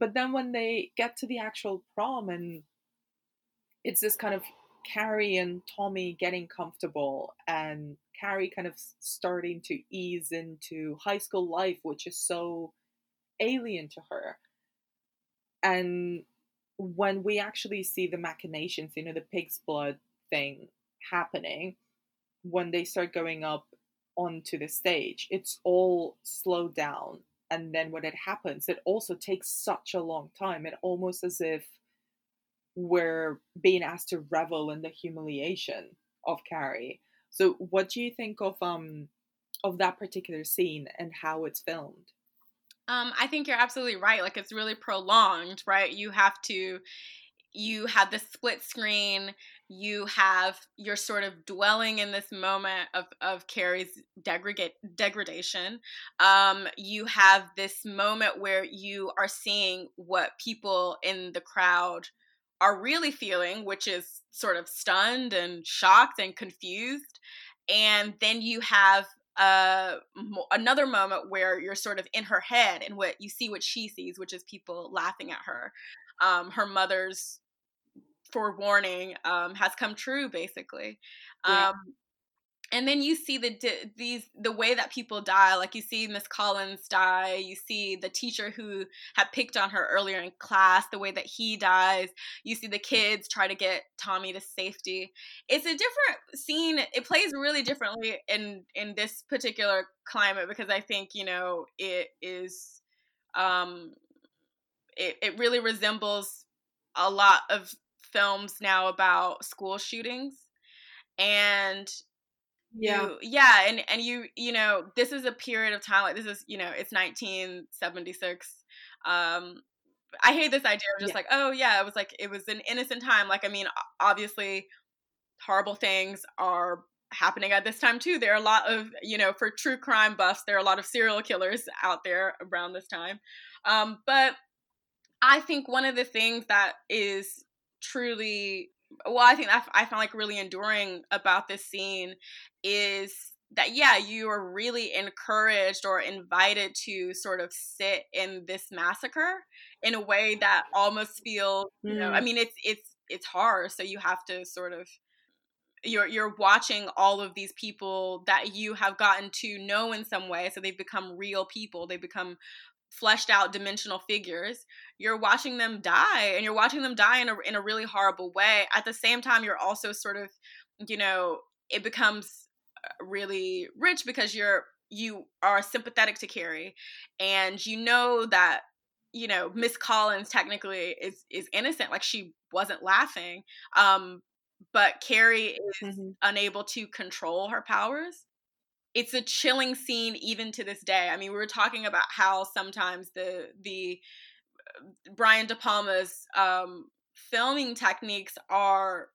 But then when they get to the actual prom and it's this kind of Carrie and Tommy getting comfortable and Carrie kind of starting to ease into high school life, which is so alien to her. And when we actually see the machinations, you know, the pig's blood thing happening, when they start going up onto the stage. It's all slowed down. And then when it happens, it also takes such a long time. It almost as if we're being asked to revel in the humiliation of Carrie. So what do you think of um of that particular scene and how it's filmed? Um, I think you're absolutely right. Like it's really prolonged, right? You have to you have the split screen you have you're sort of dwelling in this moment of of Carrie's degrad- degradation. Um, you have this moment where you are seeing what people in the crowd are really feeling, which is sort of stunned and shocked and confused. And then you have uh, another moment where you're sort of in her head and what you see what she sees, which is people laughing at her. Um, her mother's forewarning um, has come true basically yeah. um, and then you see the these the way that people die like you see miss collins die you see the teacher who had picked on her earlier in class the way that he dies you see the kids try to get tommy to safety it's a different scene it plays really differently in in this particular climate because i think you know it is um it, it really resembles a lot of films now about school shootings and Yeah. you, yeah and and you you know this is a period of time like this is you know it's 1976 um i hate this idea of just Yeah. like oh yeah it was like it was an innocent time like i mean obviously horrible things are happening at this time too there are a lot of you know for true crime buffs there are a lot of serial killers out there around this time um but i think one of the things that is truly well i think that i found like really enduring about this scene is that yeah you are really encouraged or invited to sort of sit in this massacre in a way that almost feels you know i Mm. mean it's it's it's horror so you have to sort of you're you're watching all of these people that you have gotten to know in some way so they've become real people they become fleshed out dimensional figures you're watching them die and you're watching them die in a, in a really horrible way at the same time you're also sort of you know it becomes uh, really rich because you're you are sympathetic to Carrie and you know that you know Miss Collins technically is is innocent like she wasn't laughing um but Carrie is Mhm. unable to control her powers it's a chilling scene even to this day. I mean we were talking about how sometimes the the uh, brian de palma's um filming techniques are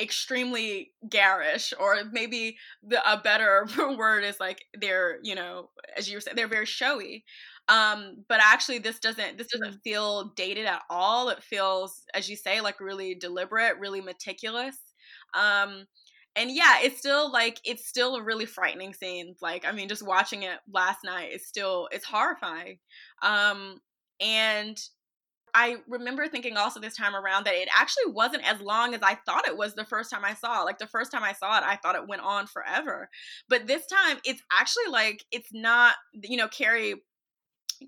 extremely garish or maybe the a better word is like they're you know as you were saying they're very showy. Um but actually this doesn't this doesn't feel dated at all. It feels as you say like really deliberate really meticulous. Um and yeah it's still like it's still a really frightening scene like i mean just watching it last night is still it's horrifying um and I remember thinking also this time around that it actually wasn't as long as I thought it was the first time I saw it. Like the first time I saw it, I thought it went on forever. But this time it's actually like it's not, you know, Carrie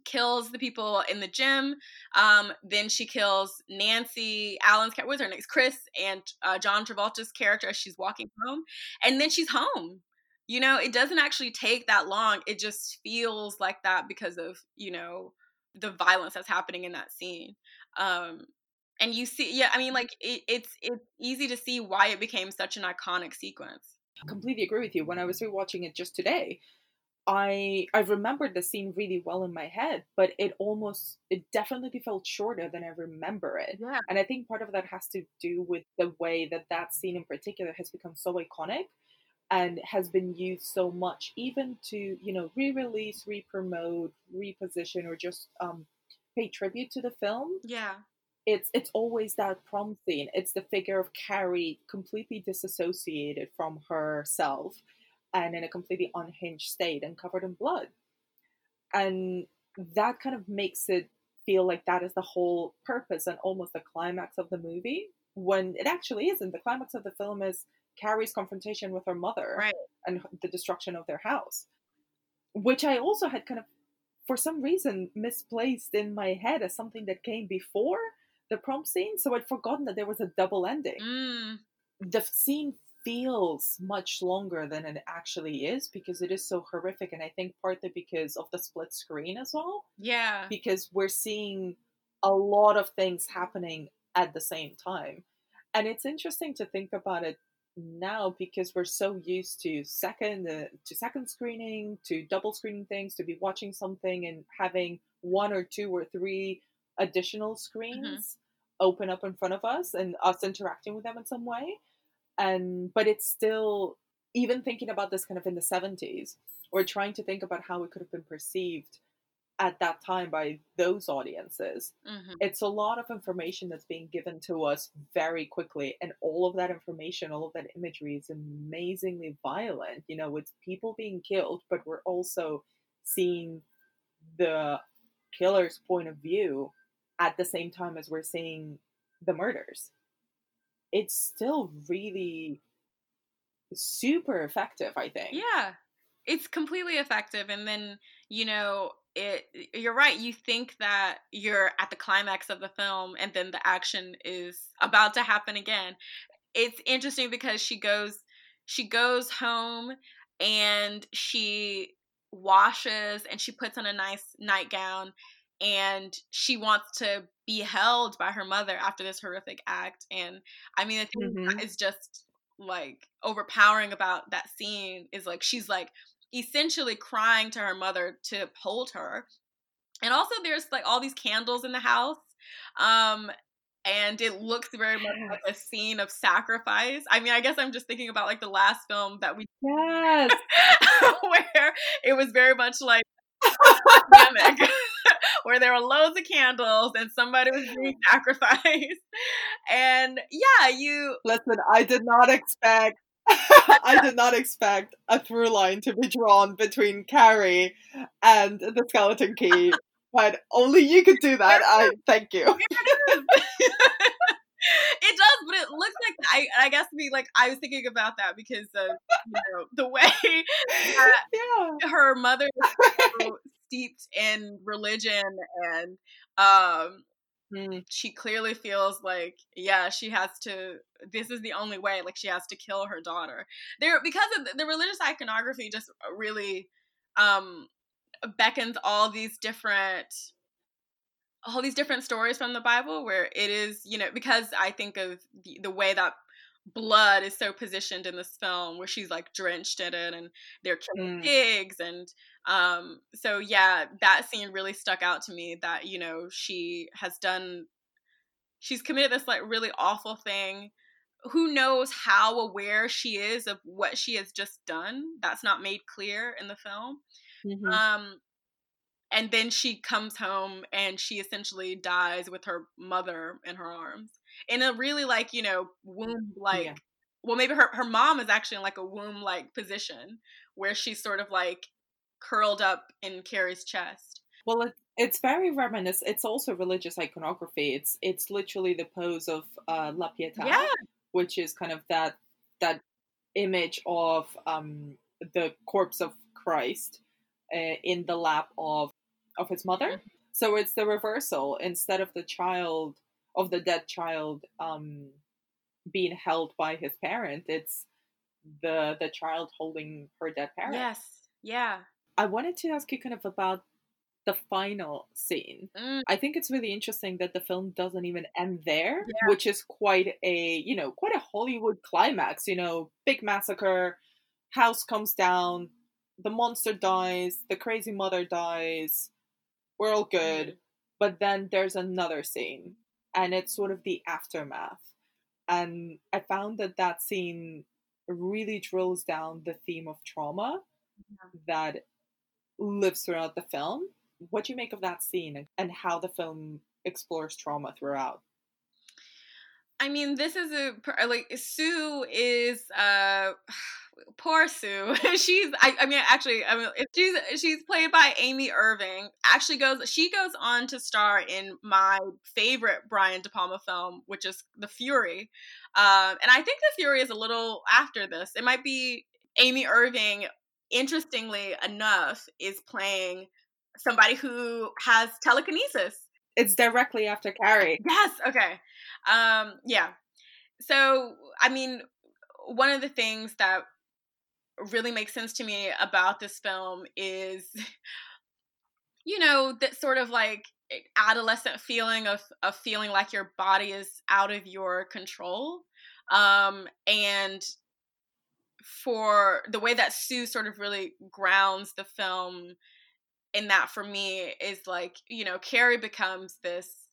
kills the people in the gym. Um, then she kills Nancy Allen's character, what's her name? Chris and uh, John Travolta's character as she's walking home. And then she's home. You know, it doesn't actually take that long. It just feels like that because of, you know, the violence that's happening in that scene um and you see yeah i mean like it, it's it's easy to see why it became such an iconic sequence I completely agree with you. When I was rewatching it just today, I I remembered the scene really well in my head, but it almost it definitely felt shorter than I remember it. yeah And I think part of that has to do with the way that that scene in particular has become so iconic and has been used so much, even to, you know, re release, re promote, reposition, or just um, pay tribute to the film. yeah It's, it's always that prom scene. It's the figure of Carrie completely disassociated from herself and in a completely unhinged state and covered in blood. And that kind of makes it feel like that is the whole purpose and almost the climax of the movie when it actually isn't. The climax of the film is Carrie's confrontation with her mother right and the destruction of their house, which I also had kind of, for some reason, misplaced in my head as something that came before the prom scene. So I'd forgotten that there was a double ending. mm, The scene feels much longer than it actually is because it is so horrific, and I think partly because of the split screen as well yeah because we're seeing a lot of things happening at the same time. And it's interesting to think about it now because we're so used to second uh, to second screening, to double screening things, to be watching something and having one or two or three additional screens open up in front of us and us interacting with them in some way. And but it's still even thinking about this kind of in the 70s or trying to think about how it could have been perceived at that time by those audiences. hmm It's a lot of information that's being given to us very quickly, and all of that information, all of that imagery is amazingly violent. You know, it's people being killed, but we're also seeing the killer's point of view at the same time as we're seeing the murders. It's still really super effective, I think. yeah it's completely effective and then you know it you're right you think that you're at the climax of the film and then the action is about to happen again it's interesting because she goes she goes home and she washes and she puts on a nice nightgown and she wants to be held by her mother after this horrific act. And I mean, the thing Mhm. that is just like overpowering about that scene is like she's like essentially crying to her mother to hold her. And also there's like all these candles in the house. Um and it looks very much like a scene of sacrifice. I mean, I guess I'm just thinking about like the last film that we Yes. where it was very much like pandemic, where there were loads of candles and somebody was being sacrificed. And yeah, you Listen, I did not expect. I did not expect a through line to be drawn between Carrie and the skeleton key, but only you could do that. I thank you. it does, but it looks like I I guess to be like I was thinking about that because of you know the way that Yeah. her mother steeped in religion and um Mm. she clearly feels like yeah she has to this is the only way like she has to kill her daughter there because of the, the religious iconography just really um beckons all these different all these different stories from the bible where it is you know because i think of the, the way that blood is so positioned in this film where she's like drenched in it and they're killing Mm. pigs and um so yeah that scene really stuck out to me that you know she has done she's committed this like really awful thing who knows how aware she is of what she has just done that's not made clear in the film Mhm. um and then she comes home and she essentially dies with her mother in her arms in a really like you know womb like Yeah. well maybe her, her mom is actually in like a womb like position where she's sort of like curled up in carrie's chest Well, it, it's very reminiscent. It's also religious iconography. It's it's literally the pose of uh, La Pietà, Yeah. which is kind of that that image of um, the corpse of Christ uh, in the lap of of his mother. Mm-hmm. So it's the reversal. Instead of the child of the dead child um, being held by his parent, it's the the child holding her dead parent. yes yeah I wanted to ask you kind of about the final scene. Mm. I think it's really interesting that the film doesn't even end there, Yeah. which is quite a, you know, quite a Hollywood climax, you know, big massacre, house comes down, the monster dies, the crazy mother dies, we're all good. Mm. But then there's another scene, and it's sort of the aftermath. And I found that that scene really drills down the theme of trauma that lives throughout the film. What do you make of that scene and how the film explores trauma throughout? I mean, this is a like Sue is uh poor Sue. she's I, I mean actually I mean she's she's played by Amy Irving. Actually goes she goes on to star in my favorite Brian De Palma film, which is The Fury. Um, and I think The Fury is a little after this. It might be Amy Irving. Interestingly enough, is playing somebody who has telekinesis. It's directly after Carrie. Yes. Okay. Um, yeah. So, I mean, one of the things that really makes sense to me about this film is, you know, that sort of like adolescent feeling of, of feeling like your body is out of your control. Um, and for the way that Sue sort of really grounds the film in that for me is like you know carrie becomes this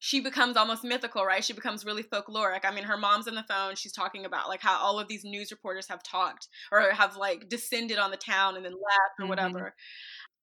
she becomes almost mythical right? She becomes really folkloric. I mean her mom's on the phone she's talking about like how all of these news reporters have talked or have like descended on the town and then left or Mhm. whatever.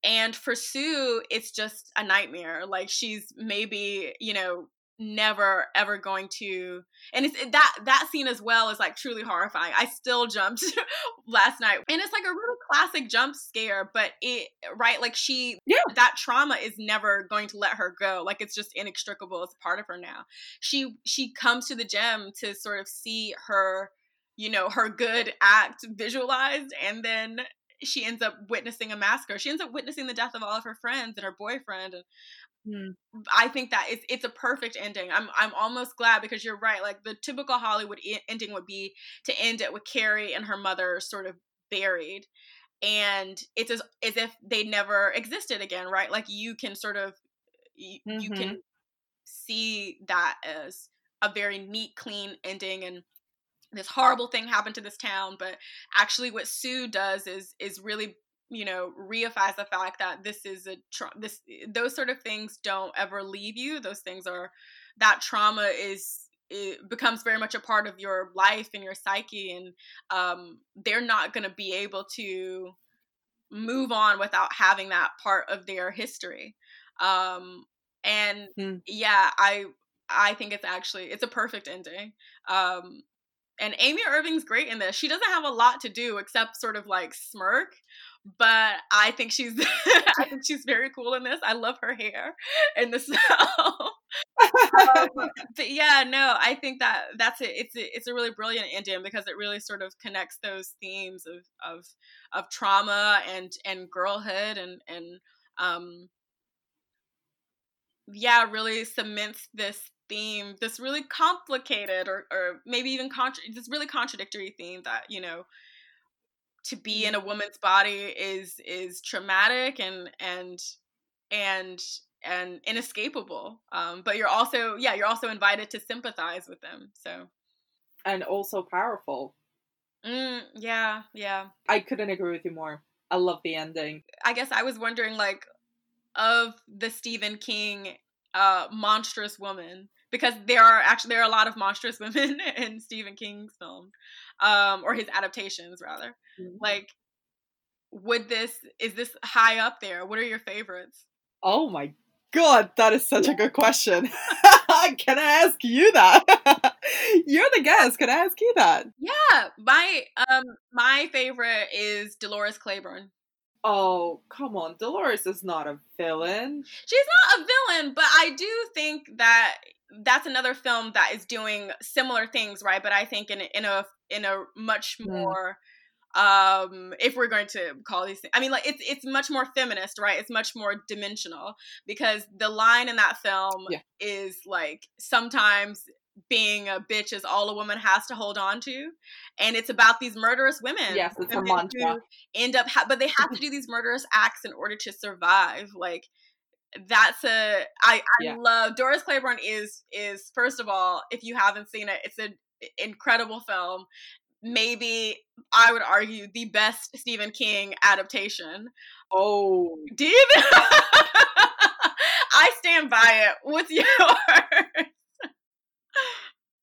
And for sue it's just a nightmare. Like she's maybe you know never ever going to and it's it- that that scene as well is like truly horrifying. I still jumped last night and it's like a really classic jump scare but it right like she Yeah. that trauma is never going to let her go. Like it's just inextricable. It's part of her now. She she comes to the gym to sort of see her you know her good act visualized and then she ends up witnessing a massacre. She ends up witnessing the death of all of her friends and her boyfriend and Hmm. I think that it's it's a perfect ending. I'm I'm almost glad because you're right. Like the typical Hollywood e- ending would be to end it with Carrie and her mother sort of buried, and it's as as if they never existed again, right? Like you can sort of you, mm-hmm. you can see that as a very neat, clean ending and this horrible thing happened to this town but actually what sue does is is really you know reifies the fact that this is a tra- this those sort of things don't ever leave you those things are that trauma is it becomes very much a part of your life and your psyche and um, they're not going to be able to move on without having that part of their history um, and Hmm. yeah i i think it's actually it's a perfect ending um, and Amy Irving's great in this. She doesn't have a lot to do except sort of like smirk, but I think she's I think she's very cool in this. I love her hair in this film. um, but yeah, no, I think that that's it. It's a, it's a really brilliant ending because it really sort of connects those themes of of of trauma and and girlhood and and um yeah, really cements this theme, this really complicated or, or maybe even contra- this really contradictory theme that you know to be in a woman's body is is traumatic and and and and inescapable. Um, but you're also yeah you're also invited to sympathize with them. So and also powerful. mm, yeah yeah. I couldn't agree with you more. I love the ending. I guess I was wondering like of the Stephen King uh monstrous woman because there are actually there are a lot of monstrous women in Stephen King's film um or his adaptations rather Mhm. like would this is this high up there what are your favorites Oh my god, that is such a good question. Can I ask you that? You're the guest. Can I ask you that? yeah my um my favorite is Dolores Claiborne Oh, come on. Dolores is not a villain. she's not a villain but I do think that that's another film that is doing similar things right but I think in a, in a in a much Hmm. more um if we're going to call these things i mean like it's it's much more feminist right it's much more dimensional because the line in that film Yeah. is like sometimes being a bitch is all a woman has to hold on to and it's about these murderous women Yes, it's a mantra. end up ha- but they have to do these murderous acts in order to survive like that's a i i Yeah. love dolores claiborne is is first of all if you haven't seen it it's an incredible film maybe i would argue the best stephen king adaptation Oh, even- i stand by it what's yours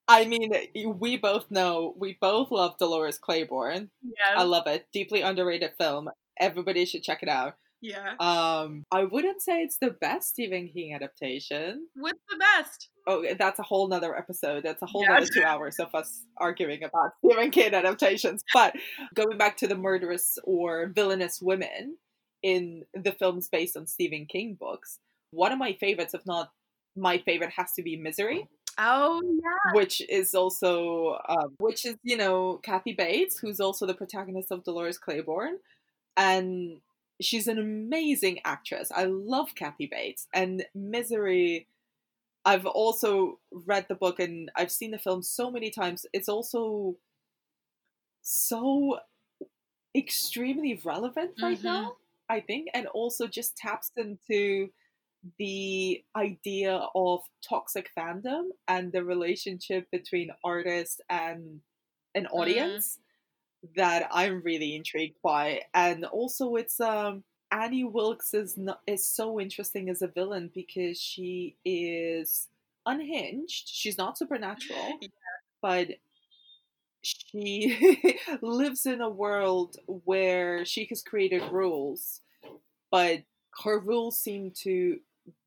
I mean, we both know, we both love Dolores Claiborne. yes I love it. Deeply underrated film. Everybody should check it out. Yeah Um, I wouldn't say it's the best Stephen King adaptation. what's the best Oh, that's a whole nother episode. That's a whole Yeah. nother two hours of us arguing about Stephen King adaptations. But going back to the murderous or villainous women in the films based on Stephen King books, one of my favorites, if not my favorite, has to be Misery, oh yeah which is also, um, which is, you know, Kathy Bates, who's also the protagonist of Dolores Claiborne. And she's an amazing actress. I love Kathy Bates. And Misery I've also read the book and I've seen the film so many times. It's also so extremely relevant right Mhm. now, I think, and also just taps into the idea of toxic fandom and the relationship between artist and an audience that I'm really intrigued by. And also it's um Annie Wilkes is not, is so interesting as a villain because she is unhinged. She's not supernatural, Yeah. but she lives in a world where she has created rules, but her rules seem to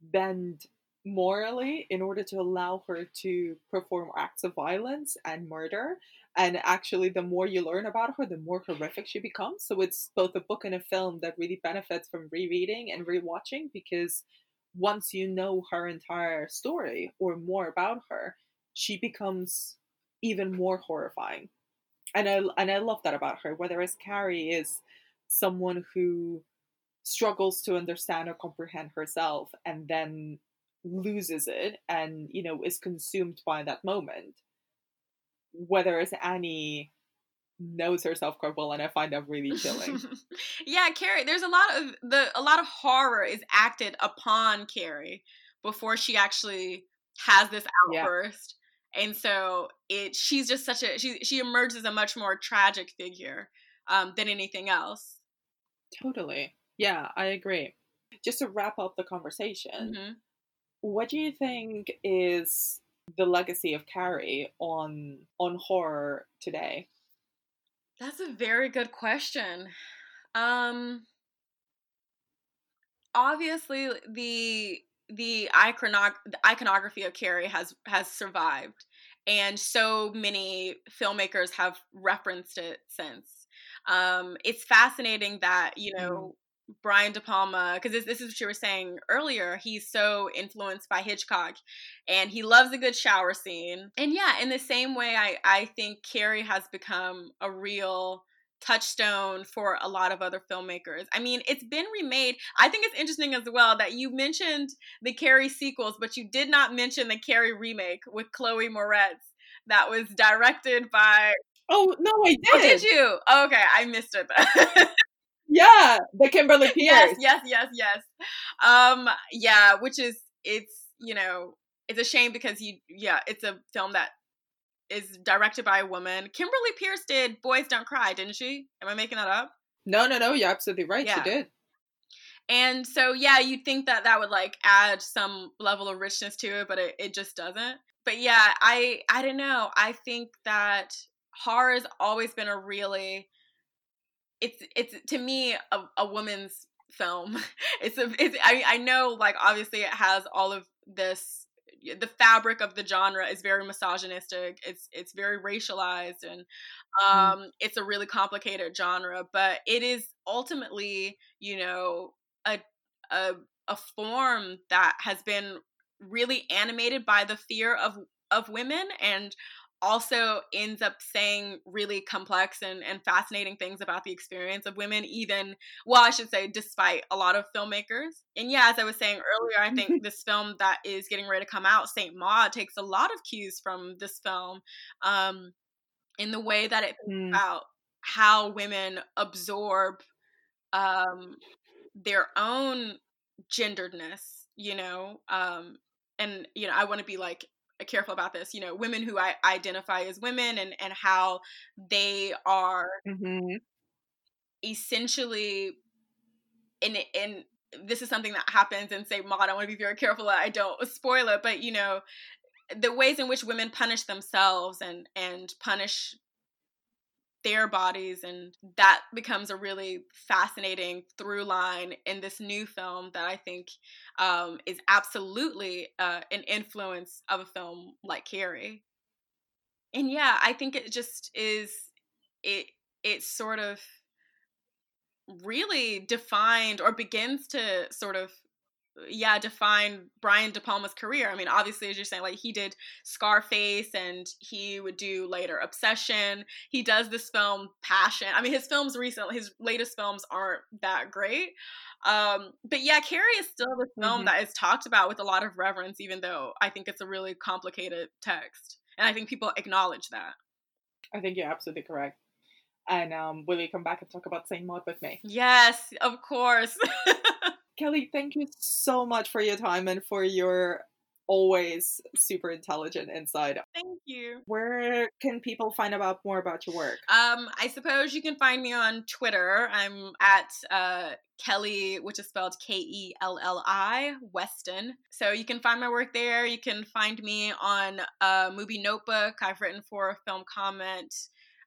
bend morally in order to allow her to perform acts of violence and murder. And actually, the more you learn about her, the more horrific she becomes. So it's both a book and a film that really benefits from rereading and rewatching because once you know her entire story or more about her, she becomes even more horrifying. And I and I love that about her. Whereas Carrie is someone who struggles to understand or comprehend herself and then loses it and you know is consumed by that moment whereas annie knows herself quite well and i find that really chilling yeah, Carrie. There's a lot of the a lot of horror is acted upon Carrie, before she actually has this Yeah. outburst. And so it she's just such a she she emerges as a much more tragic figure um, than anything else. Totally. Yeah, I agree. Just to wrap up the conversation, Mhm. what do you think is the legacy of Carrie on on horror today? That's a very good question. Um obviously the the iconog- the iconography of Carrie has has survived and so many filmmakers have referenced it since. Um it's fascinating that, you know, Brian De Palma, because this, this is what you were saying earlier. He's so influenced by Hitchcock, and he loves a good shower scene. And yeah, in the same way, I I think Carrie has become a real touchstone for a lot of other filmmakers. I mean, it's been remade. I think it's interesting as well that you mentioned the Carrie sequels, but you did not mention the Carrie remake with Chloe Moretz that was directed by. Oh no, I did. Oh, did you? Oh, okay, I missed it. Yeah, the Kimberly Peirce. yes, yes, yes, yes. Um, yeah, which is it's you know it's a shame because you yeah it's a film that is directed by a woman. Kimberly Peirce did Boys Don't Cry, didn't she? Am I making that up? No, no, no. You're absolutely right. Yeah. She did. And so yeah, you'd think that that would like add some level of richness to it, but it, it just doesn't. But yeah, I I don't know. I think that horror has always been a really it's it's to me a, a woman's film. It's a it's I I know like obviously it has all of this the fabric of the genre is very misogynistic. It's it's very racialized and um it's a really complicated genre, but it is ultimately, you know, a a a form that has been really animated by the fear of of women and also ends up saying really complex and, and fascinating things about the experience of women, even, well, I should say, despite a lot of filmmakers. And yeah, as I was saying earlier, I think this film that is getting ready to come out, Saint Maud, takes a lot of cues from this film um, in the way that it thinks Mm. about how women absorb um, their own genderedness, you know, um, and you know, I want to be like careful about this. You know, women who I identify as women and and how they are Mm-hmm. essentially in in this is something that happens in Saint Maud. I want to be very careful that I don't spoil it, but you know, the ways in which women punish themselves and and punish their bodies and that becomes a really fascinating through line in this new film that i think um, is absolutely uh, an influence of a film like carrie. And yeah i think it just is it it sort of really defined or begins to sort of yeah define brian de palma's career. I mean obviously as you're saying like he did scarface and he would do later obsession. He does this film passion. I mean his films recently his latest films aren't that great. Um but yeah carrie is still the film Mhm. that is talked about with a lot of reverence even though i think it's a really complicated text. And i think people acknowledge that. I think you're absolutely correct. And um, will you come back and talk about Saint Maud with me? yes of course Kelli, thank you so much for your time and for your always super intelligent insight. thank you Where can people find out more about your work? Um, I suppose you can find me on Twitter. I'm at uh, Kelli, which is spelled K E L L I Weston. So you can find my work there. You can find me on uh, MUBI Notebook. I've written for a Film Comment,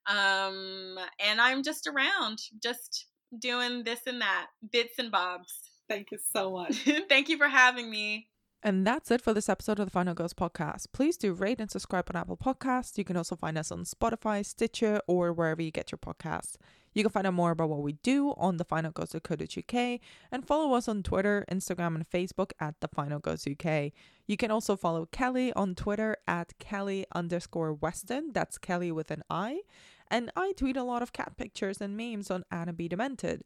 um, and I'm just around, just doing this and that, bits and bobs. Thank you so much. Thank you for having me. And that's it for this episode of the Final Girls podcast. Please do rate and subscribe on Apple Podcasts. You can also find us on Spotify, Stitcher, or wherever you get your podcasts. You can find out more about what we do on thefinalgirls.co.uk and follow us on Twitter, Instagram, and Facebook at The Final Girls UK. You can also follow Kelli on Twitter at Kelli underscore Weston. That's Kelli with an I. And I tweet a lot of cat pictures and memes on Anna Be Demented.